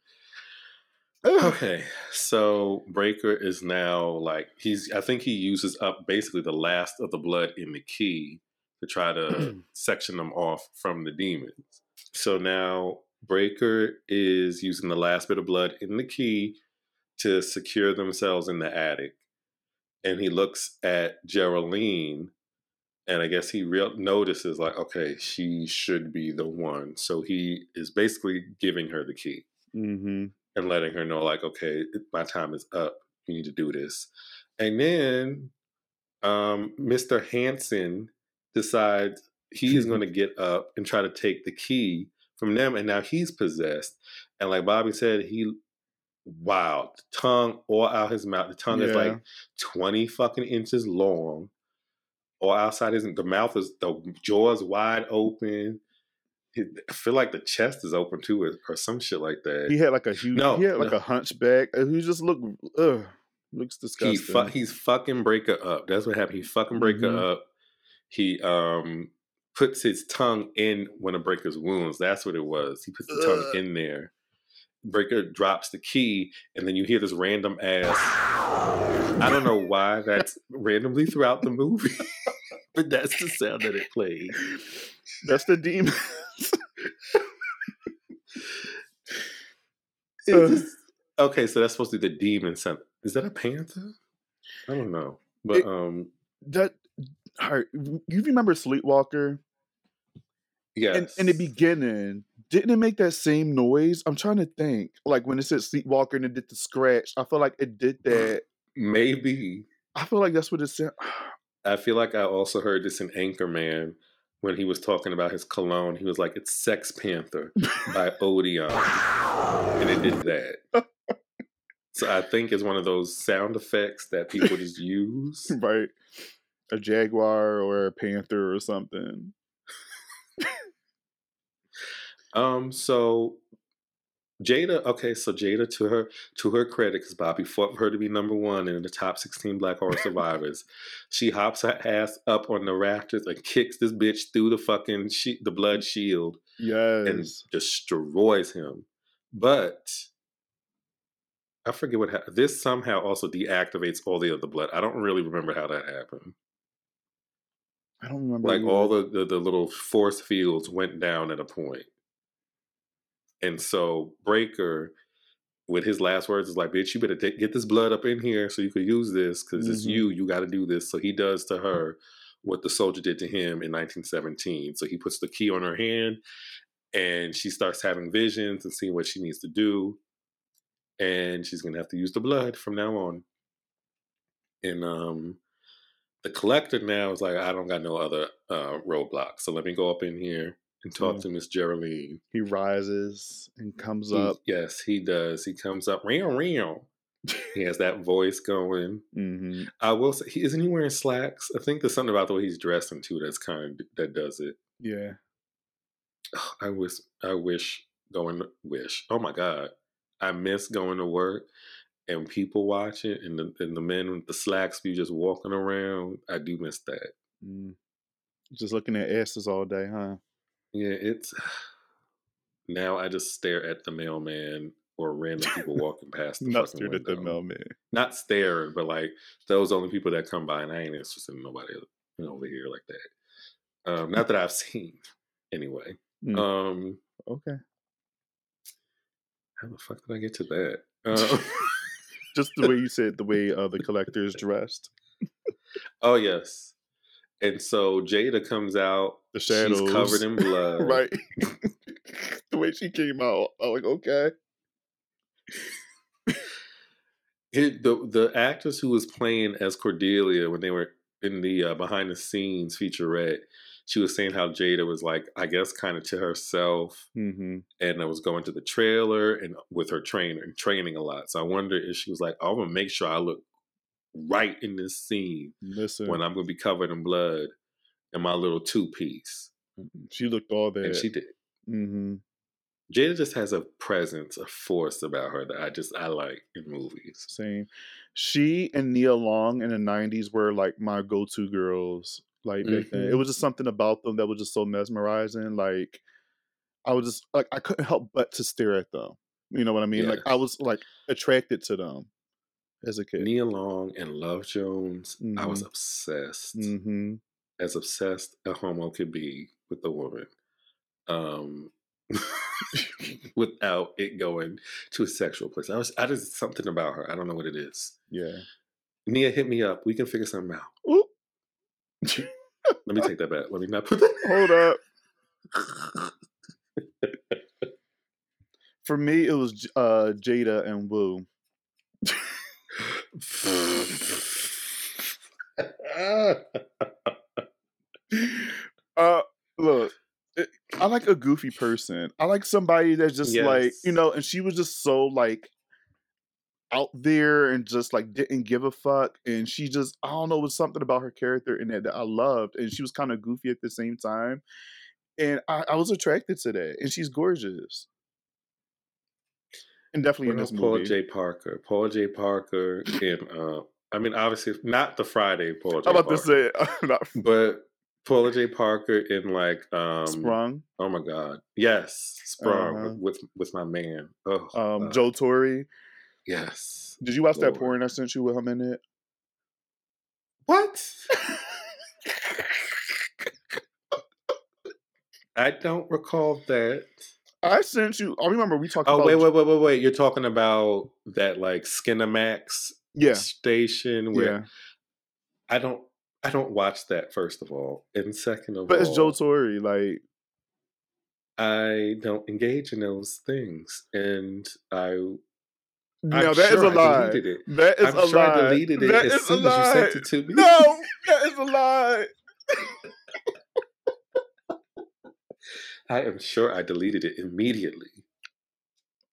A: Okay, so Brayker is now like he's. I think he uses up basically the last of the blood in the key to try to section them off from the demons. So now Brayker is using the last bit of blood in the key to secure themselves in the attic, and he looks at Jeryline, and I guess he real notices like, okay, she should be the one. So he is basically giving her the key
B: Mm-hmm.
A: and letting her know like okay my time is up you need to do this and then um mr hanson decides he's going to get up and try to take the key from them, and now he's possessed. And like Bobby said, he wow, the tongue all out his mouth. The tongue is like twenty fucking inches long. Or outside isn't the mouth is the jaws wide open. I feel like the chest is open too, or, or some shit like that.
B: He had like a huge.
A: No,
B: he had like
A: no.
B: a hunchback. uh, He just looked. Ugh, looks
A: he
B: disgusting.
A: fu- he's fucking Brayker up. That's what happened. He fucking Brayker
B: Mhm.
A: up. He um puts his tongue in one of Brayker's wounds. That's what it was. He puts the tongue in there. Brayker drops the key, and then you hear this random ass. I don't know why that's randomly throughout the movie, but that's the sound that it played.
B: That's the demon.
A: Okay, so that's supposed to be the demon sound. Is that a panther? I don't know, but
B: It-
A: um,
B: that. All right, you remember Sleepwalker?
A: yes.
B: In, in the beginning, didn't it make that same noise? I'm trying to think. Like when it said Sleepwalker and it did the scratch, I feel like it did mm, that.
A: maybe
B: I feel like that's what it said.
A: I feel like I also heard this in Anchorman when he was talking about his cologne. He was like, "It's Sex Panther by Odeon," and it did that. So I think it's one of those sound effects that people just use.
B: right. A jaguar or a panther or something.
A: Um, so Jada, okay, so Jada to her to her credit, because Bobby fought for her to be number one in the top 16 Black Horror Survivors. she hops her ass up on the rafters and kicks this bitch through the fucking she- the blood shield
B: Yes.
A: and destroys him. But I forget what happened. This somehow also deactivates all the other blood. I don't really remember how that happened.
B: I don't remember.
A: Like
B: either.
A: all the, the the little force fields went down at a point. And so Brayker, with his last words, is like, "Bitch, you better ta- get this blood up in here so you could use this because it's
B: Mhm.
A: you. You got to do this." So he does to her what the soldier did to him in 1917. So he puts the key on her hand, and she starts having visions and seeing what she needs to do, and she's gonna have to use the blood from now on. And um, the collector now is like, I don't got no other uh, roadblocks, so let me go up in here and talk
B: Yeah.
A: to Miss Jeryline.
B: he rises and comes
A: He-
B: up.
A: yes, he does. He comes up, real, real. He has that voice going.
B: hmm
A: I will say, he, isn't he wearing slacks? I think there's something about the way he's dressing too that's kind of that does it.
B: Yeah.
A: I wish, I wish going to wish. Oh my god, I miss going to work and people watching and the and the men with the slacks be just walking around. I do miss that.
B: Mm. Just looking at asses all day, huh?
A: Yeah, it's now I just stare at the mailman or random people walking past the
B: Not stared at the mailman.
A: Not staring, but like those only people that come by, and I ain't interested in nobody over here like that. Um, not that I've seen, anyway.
B: Mm.
A: Um,
B: Okay.
A: how the fuck did I get to that? Um,
B: Just the way you said the way uh, the collector is dressed.
A: oh yes, and so Jada comes out.
B: The shadows.
A: She's covered in blood.
B: right. the way she came out, I was like, okay.
A: It, the the actress who was playing as Cordelia when they were in the uh, behind the scenes featurette, she was saying how Jada was like, I guess, kind of to herself,
B: Mm-hmm.
A: and I was going to the trailer and with her trainer and training a lot. So I wonder if she was like, I'm gonna make sure I look right in this scene
B: Listen,
A: when I'm gonna be covered in blood in my little two piece,
B: she looked all there.
A: and she did.
B: mm-hmm.
A: Jada just has a presence, a force about her that I just I like in movies.
B: Same. She and Nia Long in the '90s were like my go-to girls. Like then, it was just something about them that was just so mesmerizing. Like I was just like I couldn't help but to stare at them. You know what I mean? Like I was like attracted to them as a kid.
A: Nia Long and Love Jones, I was
B: Mhm.
A: obsessed.
B: Mm-hmm.
A: As obsessed a homo could be with the woman. Um without it going to a sexual place. I was I just something about her. I don't know what it is.
B: Yeah.
A: Nia, hit me up. We can figure something out.
B: Oop.
A: Let me take that back. Let me not put that.
B: Hold up. For me, it was uh, Jada and Woo. Uh, Look, it, I like a goofy person. I like somebody that's just like you know, and she was just so like out there and just like didn't give a fuck. And she just I don't know, was something about her character in it that I loved, and she was kind of goofy at the same time. And I, I was attracted to that, and she's gorgeous. And definitely
A: What
B: in this
A: Paul
B: movie.
A: J. Parker? Paul J. Parker in uh I mean obviously not the Friday Paul J.
B: I'm about to
A: Parker,
B: say not
A: but Paula Jai Parker in like um
B: Sprung.
A: oh my god. Yes. Sprung
B: Uh-huh.
A: with with my man. Oh
B: Um,
A: uh,
B: Joe Torry.
A: Yes.
B: Did you watch that
A: Lord.
B: porn I sent you with him in it?
A: What? I don't recall that.
B: I sent you. I remember we talked
A: Oh
B: about.
A: wait, wait, wait, wait, wait! You're talking about that like Skinamax
B: Yeah,
A: station where
B: yeah.
A: I don't, I don't watch that. First of all, and second of
B: But
A: all, but
B: it's Joe Torry. Like,
A: I don't engage in those things, and I,
B: no,
A: I'm
B: that is
A: sure
B: a
A: I
B: lie. That is
A: I'm
B: a
A: sure
B: lie.
A: I deleted it
B: That
A: as
B: is a
A: soon as you sent it to me.
B: No, that is a lie.
A: I am sure I deleted it immediately,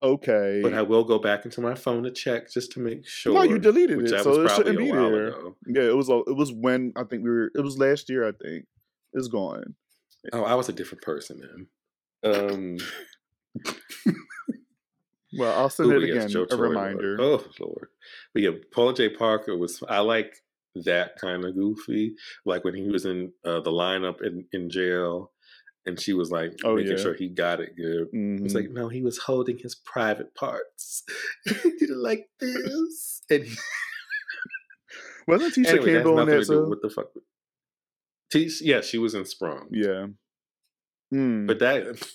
B: Okay.
A: but I will go back into my phone to check just to make sure.
B: no, you deleted it, so it shouldn't be there.
A: ago.
B: Yeah, it was. a- It was when I think we were. It was last year. I think it's gone.
A: Oh, I was a different person then. Um,
B: Well, I'll send
A: Ooh,
B: it
A: yes,
B: again.
A: Joe
B: a
A: Lord.
B: reminder.
A: Oh Lord, but yeah, Paula Jai Parker was. I like that kind of goofy, like when he was in uh, the lineup in, in jail, and she was like
B: Oh,
A: making
B: yeah.
A: sure he got it good. It's
B: Mhm.
A: like no, he was holding his private parts. he did it like this, and he,
B: Wasn't Tisha
A: anyway,
B: Campbell in that
A: to
B: too?
A: what the fuck. Tisha, yeah, she was in Sprung.
B: Yeah. Mm.
A: But that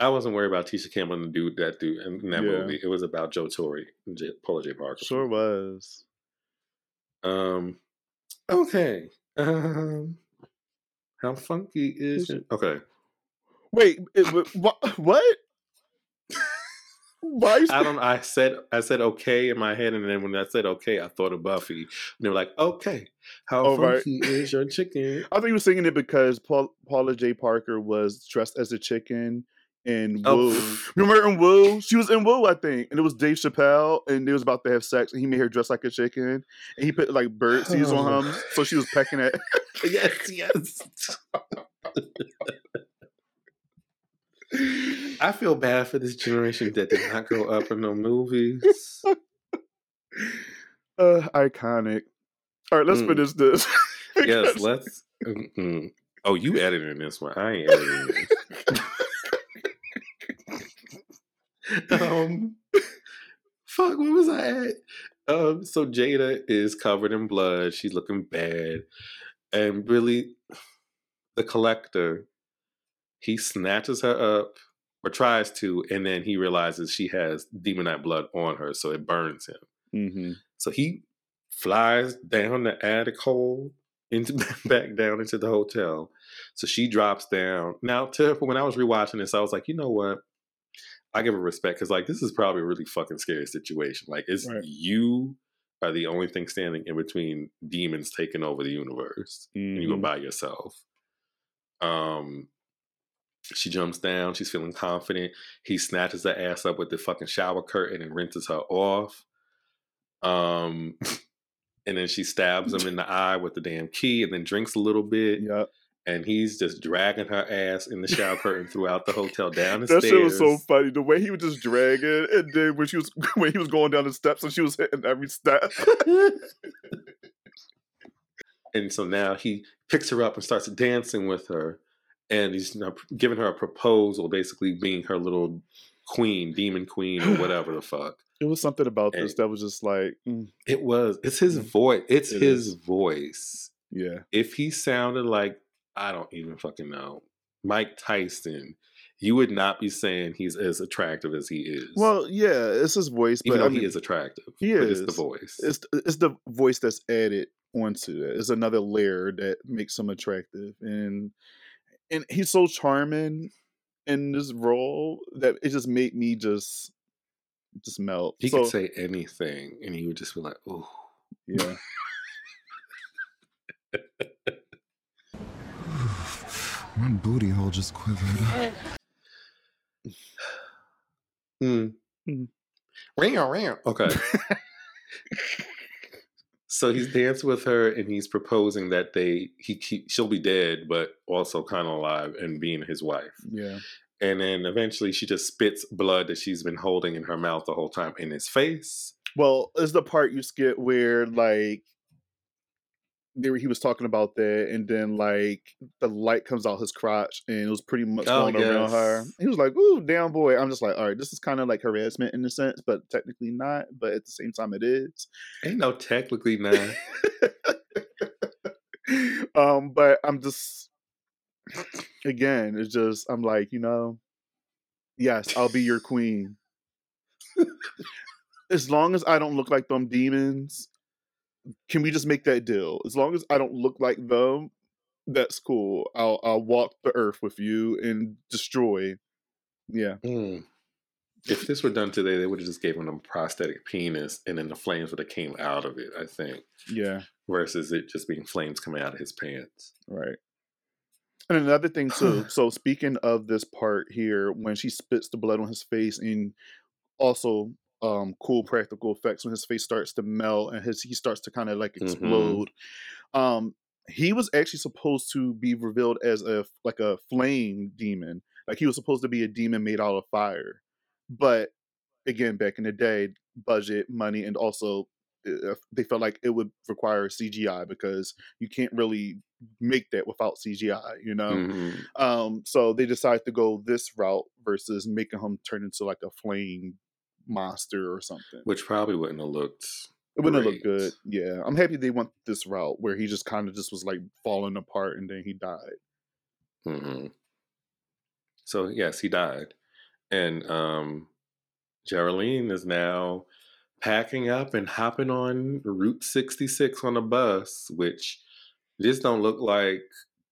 A: I wasn't worried about Tisha Campbell and the dude that dude in, that
B: Yeah.
A: movie. It was about Joe Torry J, Paula Jai Parker.
B: Sure was.
A: Um. Okay. Um. How funky is it? Okay.
B: Wait, it, what? What? Why?
A: I don't. I said. I said okay in my head, and then when I said okay, I thought of Buffy. And they were like, "Okay, how
B: Oh, right.
A: funky is your chicken?"
B: I thought you were singing it because Paul, Paula Jai Parker was dressed as a chicken
A: Oh,
B: Woo.
A: pff.
B: Remember in Woo? She was in Woo, I think, and it was Dave Chappelle, and they was about to have sex, and he made her dress like a chicken, and he put like bird seeds on
A: Oh.
B: him, so she was pecking at.
A: yes, yes. I feel bad for this generation that did not grow up in no movies.
B: Uh, iconic. All right, let's
A: Mm.
B: finish this.
A: yes, let's. mm-mm. Oh, you editing this one? I ain't editing this. um, fuck, where was I at? Um, so Jada is covered in blood. She's looking bad, and really, the collector, he snatches her up or tries to, and then he realizes she has demonite blood on her, so it burns him.
B: Mhm.
A: So he flies down the attic hole into back down into the hotel. So she drops down. Now, to when I was rewatching this, I was like, you know what? I give her respect because like this is probably a really fucking scary situation. Like it's
B: Right.
A: you are the only thing standing in between demons taking over the universe, and you go
B: Mhm.
A: by yourself. Um, she jumps down. She's feeling confident. He snatches her ass up with the fucking shower curtain and rinses her off. Um, and then she stabs him in the eye with the damn key, and then drinks a little bit.
B: Yep.
A: And he's just dragging her ass in the shower curtain throughout the hotel down the
B: That
A: stairs.
B: shit was so funny. The way he was just dragging, and then when she was when he was going down the steps, and she was hitting every step.
A: and so now he picks her up and starts dancing with her, and he's now giving her a proposal, basically being her little queen, demon queen, or whatever the fuck.
B: It was something about this that was just like, mm,
A: It was. It's his
B: Mm.
A: voice. It's
B: It
A: his
B: is.
A: voice.
B: yeah,
A: If he sounded like I don't even fucking know Mike Tyson, you would not be saying he's as attractive as he is.
B: well, yeah, it's his voice,
A: even
B: but
A: though
B: I mean,
A: he is attractive,
B: he
A: but it's the voice.
B: it's it's the voice that's added onto it. It's another layer that makes him attractive, and and he's so charming in this role that it just made me just just melt.
A: he
B: so,
A: could say anything, and he would just be like, "Oh."
B: yeah,
G: My booty hole just quivered.
A: Mm.
B: Mm.
A: Ring, ring. Okay. so he's dancing with her, and he's proposing that they he, he she'll be dead, but also kind of alive, and being his wife.
B: Yeah.
A: And then eventually, she just spits blood that she's been holding in her mouth the whole time in his face.
B: Well, is the part you skip where like there he was talking about that, and then like the light comes out his crotch, and it was pretty much
A: Oh,
B: going around her. He was like, "Ooh, damn boy!" I'm just like, "All right, this is kind of like harassment in a sense, but technically not. But at the same time, it is."
A: Ain't no technically man.
B: um, but I'm just again, it's just I'm like, you know, yes, I'll be your queen. as long as I don't look like them demons, can we just make that deal? As long as I don't look like them, that's cool. I'll I'll walk the earth with you and destroy. Yeah.
A: Mm. If this were done today, they would have just given him a prosthetic penis, and then the flames would have came out of it. I think,
B: Yeah.
A: versus it just being flames coming out of his pants.
B: Right. And another thing too. so speaking of this part here, when she spits the blood on his face, and also um cool practical effects when his face starts to melt and his he starts to kind of like
A: Mhm.
B: explode. Um, he was actually supposed to be revealed as a like a flame demon. Like he was supposed to be a demon made out of fire. But again, back in the day, budget, money, and also uh, they felt like it would require CGI because you can't really make that without CGI, you know.
A: Mhm.
B: Um, so they decided to go this route versus making him turn into like a flame monster or something.
A: Which probably wouldn't have looked.
B: It wouldn't have looked good. Yeah, I'm happy they went this route where he just kind of just was like falling apart and then he died.
A: hmm So yes, he died, and um, Jeryline is now packing up and hopping on Route 66 on a bus, which this don't look like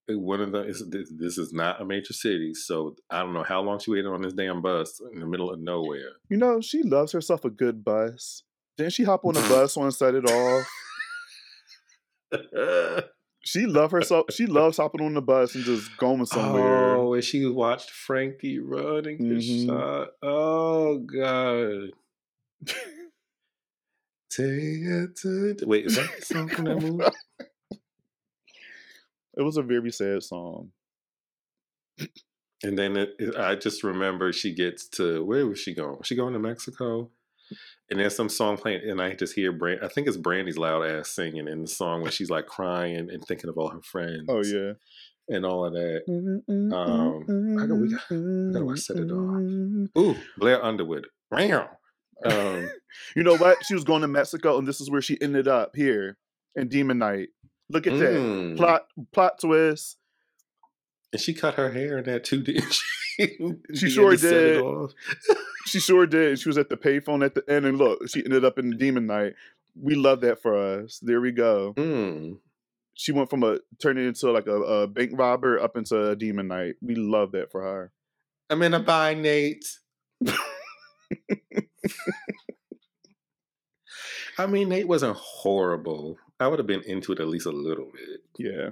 A: one of the. is- This, this is not a major city, so I don't know how long she waited on this damn bus in the middle of nowhere.
B: You know, she loves herself a good bus. Didn't she hop on a bus once set it off? She love herself. She loves hopping on the bus and just going somewhere.
A: Oh, and she watched Frankie run and get
B: Mhm.
A: shot. Oh God. Take it to wait, is that from that movie?
B: It was a very sad song.
A: And then it, it- I just remember she gets to where was she going? Was she going to Mexico? And there's some song playing, and I just hear Brand. I think it's Brandy's loud ass singing in the song when she's like crying and thinking of all her friends.
B: Oh yeah.
A: and all of that. Um, I got we got, we watch Set It Off. Ooh, Blair Underwood. Meow. Um,
B: You know what? She was going to Mexico, and this is where she ended up here in Demon Knight. Look at that
A: mm.
B: plot plot twist.
A: And she cut her hair in that too, didn't she?
B: She sure
A: had to set it
B: did. She sure did. She was at the payphone at the end, and look, she ended up in the Demon Knight. We love that for us. There we go.
A: Mm.
B: She went from a turning into like a, a bank robber up into a Demon Knight. We love that for her.
A: I'm in a bind, Nate. I mean, Nate wasn't horrible. I would have been into it at least a little bit.
B: Yeah,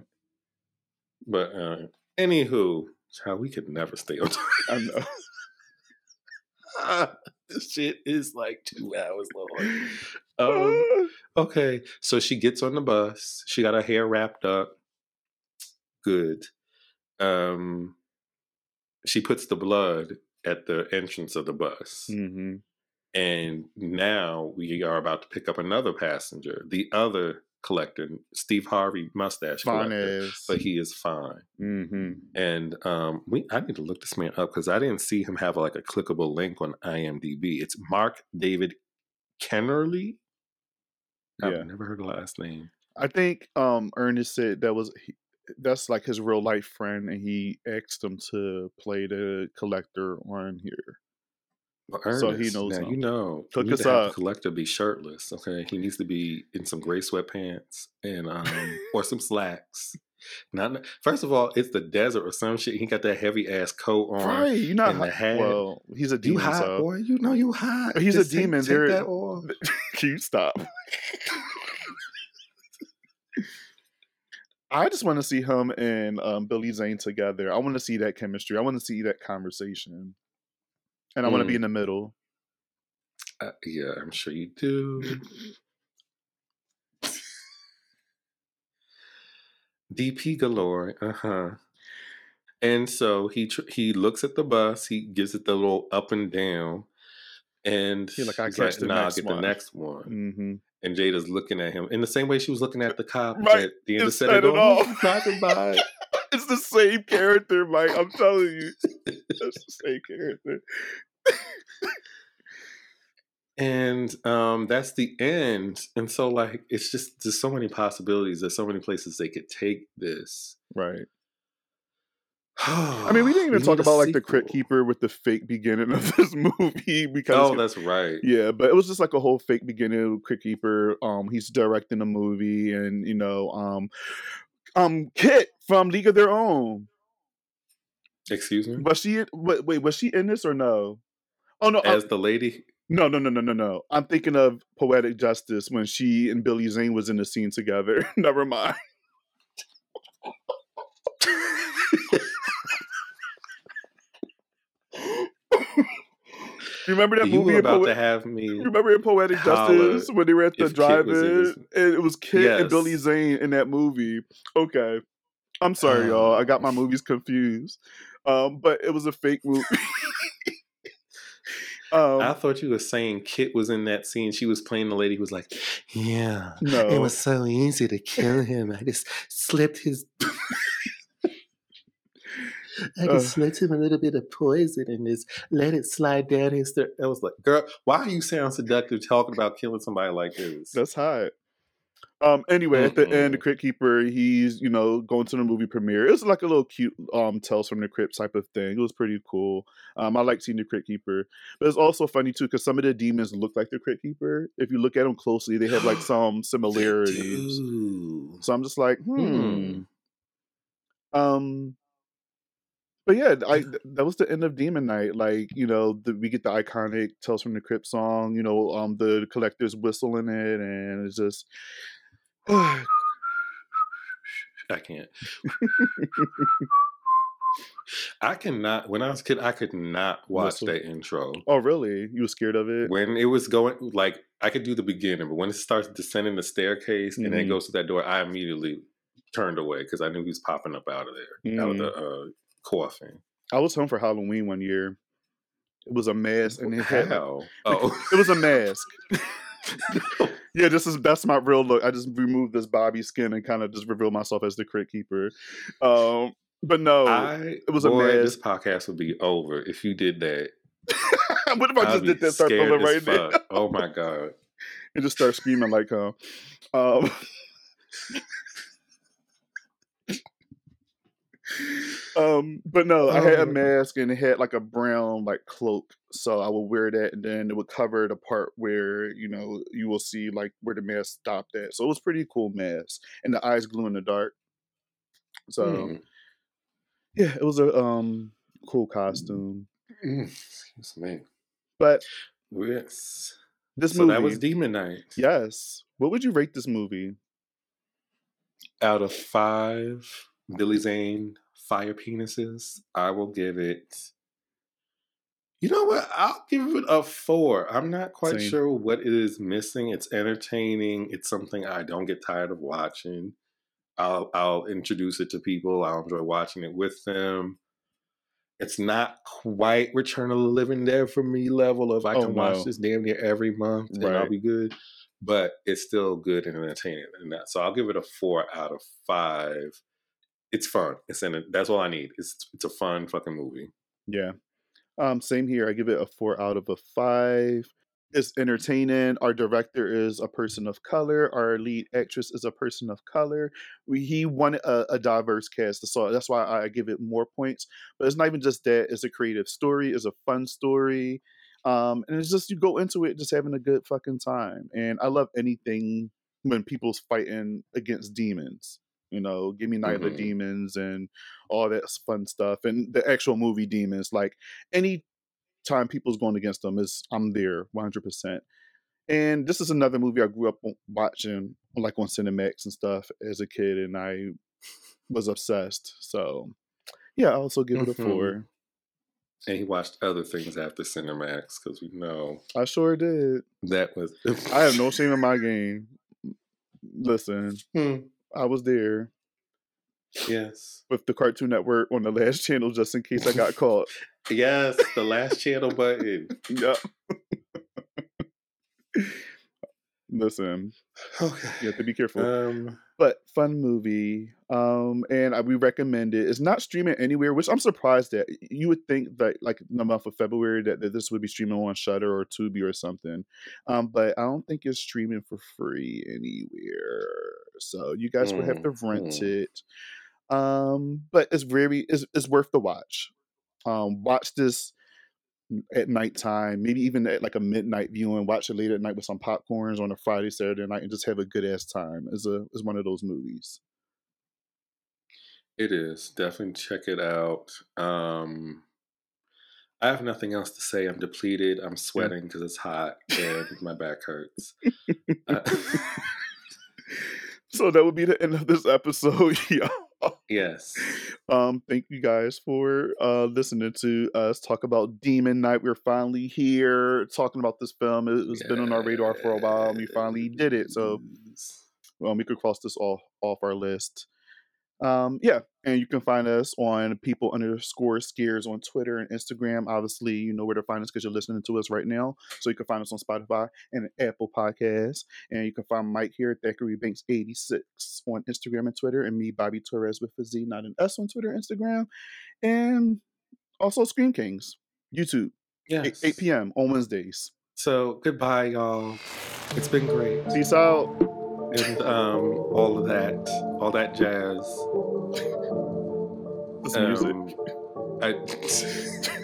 A: But uh, anywho, child, we could never stay on time.
B: I know.
A: this shit is like two hours long. Um, okay, so she gets on the bus. She got her hair wrapped up. Good. Um, she puts the blood at the entrance of the bus.
B: hmm
A: And now we are about to pick up another passenger, the other collector, Steve Harvey mustache
B: Fine
A: collector.
B: as.
A: But he is fine.
B: hmm
A: And um, we I need to look this man up because I didn't see him have like a clickable link on IMDb. It's Mark David Kennerly. I've
B: Yeah.
A: never heard the last name.
B: I think um Ernest said that was he, that's like his real life friend, and he asked him to play the collector on here.
A: Well,
B: So he knows
A: now,
B: him.
A: you know,
B: Hook us up.
A: collector be shirtless. Okay, he needs to be in some gray sweatpants and um or some slacks. Not first of all, it's the desert or some shit. He got that heavy ass coat on.
B: Right, you're not hot.
A: hat.
B: Well, he's a demon.
A: You hot
B: so.
A: boy? You know you hot.
B: He's a
A: Just take-
B: demon.
A: Take,
B: There-
A: that off.
B: Can you stop? I just want to see him and um, Billy Zane together. I want to see that chemistry. I want to see that conversation, and I want to be
A: Mm.
B: in the middle.
A: Uh, yeah, I'm sure you do. DP galore. Uh huh. And so he tr- he looks at the bus. He gives it the little up and down, and
B: He like, "I'll
A: he's
B: catch the
A: "Nah, I'll
B: next
A: get the next one."
B: hmm
A: And Jada's looking at him in the same way she was looking at the cop
B: Right.
A: at the end of Set It
B: all.
A: Driving by.
B: It's the same character, Mike. I'm telling you, it's the same character.
A: and um that's the end and so like it's just there's so many possibilities there's so many places they could take this
B: Right. I mean, we didn't even talk about like the Crypt Keeper with the fake beginning of this movie because
A: oh that's right
B: Yeah, but it was just like a whole fake beginning of Crypt Keeper. Um, he's directing a movie, and you know, um, um, Kit from League of Their Own.
A: excuse me
B: Was she? Wait, wait, was she in this or no? Oh no, uh,
A: as the lady
B: no, no, no, no, no, no. I'm thinking of Poetic Justice when she and Billy Zane was in the scene together. Never mind. You remember that
A: you
B: movie?
A: about
B: Poe-
A: to have me
B: You remember in Poetic Justice when they were at the
A: if Kit was in
B: drive-in and it was Kit and Billy Zane in that movie? Okay, I'm sorry, y'all. I got my movies confused. Um, but it was a fake movie. um,
A: i thought you were saying kit was in that scene she was playing the lady who was like yeah
B: no,
A: it was so easy to kill him i just slipped his I just slipped him a little bit of poison and just let it slide down his throat. I was like, girl, why are you sound seductive talking about killing somebody like this?
B: that's hot. Um, anyway, at the end, the
A: Mm-mm.
B: Crypt Keeper, he's you know going to the movie premiere. It was like a little cute um Tales from the Crypt type of thing. It was pretty cool. Um, I like seeing the Crypt Keeper, but it's also funny too because some of the demons look like the Crypt Keeper. If you look at them closely, they have like some similarities. So I'm just like, hmm.
A: Hmm.
B: Um, but yeah, I that was the end of Demon Knight. Like you know, the, we get the iconic "Tales from the Crypt song. You know, um, the collector's whistle in it, and it's just.
A: I can't. I cannot. When I was a kid, I could not watch that intro.
B: oh, really? You were scared of it?
A: When it was going, like I could do the beginning, but when it starts descending the staircase and then
B: Mhm.
A: goes to that door, I immediately turned away because I knew he was popping up out of there, out of the uh, coffin.
B: I was home for Halloween one year. It was a mask, and it had
A: How? Oh,
B: it was a mask. yeah, this is that's my real look. I just removed this Bobby skin and kind of just revealed myself as the Crypt Keeper. Um, but no,
A: I
B: it was a
A: boy,
B: mask.
A: This podcast would be over if you did that.
B: what if I just did that start
A: as
B: right now.
A: Oh my god.
B: and just start screaming like huh? Um, um, but no, I had a
A: Oh.
B: mask and it had like a brown like cloak, so I would wear that, and then it would cover the part where you know you will see like where the mask stopped at. So it was pretty cool mask, and the eyes glue in the dark. So
A: Hmm.
B: yeah, it was a um cool costume.
A: Mm, Excuse me.
B: But
A: Yes.
B: this
A: so
B: movie,
A: that was Demon Knight.
B: yes. What would you rate this movie?
A: Out of five Billy Zane fire penises, I will give it. You know what? I'll give it a four. I'm not quite
B: Same.
A: sure what it is missing. It's entertaining. It's something I don't get tired of watching. I'll I'll introduce it to people. I'll enjoy watching it with them. It's not quite Return of the Living Dead for me level of I
B: Oh,
A: can watch this damn near every month and I'll be good. But it's still good and entertaining. And that, so I'll give it a four out of five. It's fun. It's in. That's all I need. It's it's a fun fucking movie.
B: Yeah. Um, same here. I give it a four out of a five. It's entertaining. Our director is a person of color. Our lead actress is a person of color. We, he wanted a, a diverse cast, so that's why I give it more points. But it's not even just that. It's a creative story. It's a fun story, um, and it's just you go into it just having a good fucking time. And I love anything when people's fighting against demons. You know, give me Night of
A: Mhm.
B: the Demons and all that fun stuff, and the actual movie demons. Like any time people's going against them is I'm there 100%. And this is another movie I grew up watching like on Cinemax and stuff as a kid and I was obsessed. So yeah, I also give it a
A: Mhm.
B: four.
A: And he watched other things after Cinemax because we know
B: I sure did.
A: that was.
B: I have no shame in my game. Listen,
A: Hmm.
B: I was there
A: Yes.
B: with the Cartoon Network on the last channel just in case I got caught.
A: Yes, the last channel button.
B: Yep. Listen,
A: Okay.
B: you have to be careful.
A: Um,
B: but fun movie um and I, we recommend it it's not streaming anywhere which i'm surprised at you would think that like in the month of february that, that this would be streaming on Shudder or Tubi or something um but i don't think it's streaming for free anywhere so you guys would have to rent
A: Mhm.
B: it um but it's very it's, it's worth the watch um watch this at nighttime, maybe even at like a midnight viewing, watch it late at night with some popcorns on a Friday, Saturday night, and just have a good ass time. Is a is one of those movies.
A: it is definitely check it out. Um, I have nothing else to say. I'm depleted. I'm sweating because it's hot and my back hurts. Uh,
B: So that would be the end of this episode, y'all.
A: Yes.
B: Um, thank you guys for uh listening to us talk about Demon Knight. We're finally here talking about this film. It- It's been on our radar for a while, and we finally did it. So
A: Yes.
B: um, we could cross this off off our list. Um, yeah, and you can find us on people underscore scares on Twitter and Instagram. Obviously, you know where to find us because you're listening to us right now. So you can find us on Spotify and Apple Podcasts. And you can find Mike here at Thackery Binx 86 on Instagram and Twitter, and me, Bobby Torrez with a Z, not an S on Twitter and Instagram. And also Scream Kings, YouTube,
A: Yes.
B: 8, 8 p.m. on Wednesdays.
A: So goodbye, y'all. It's been great.
B: Peace out.
A: And um, all of that, all that jazz.
B: This music.
A: Um, I,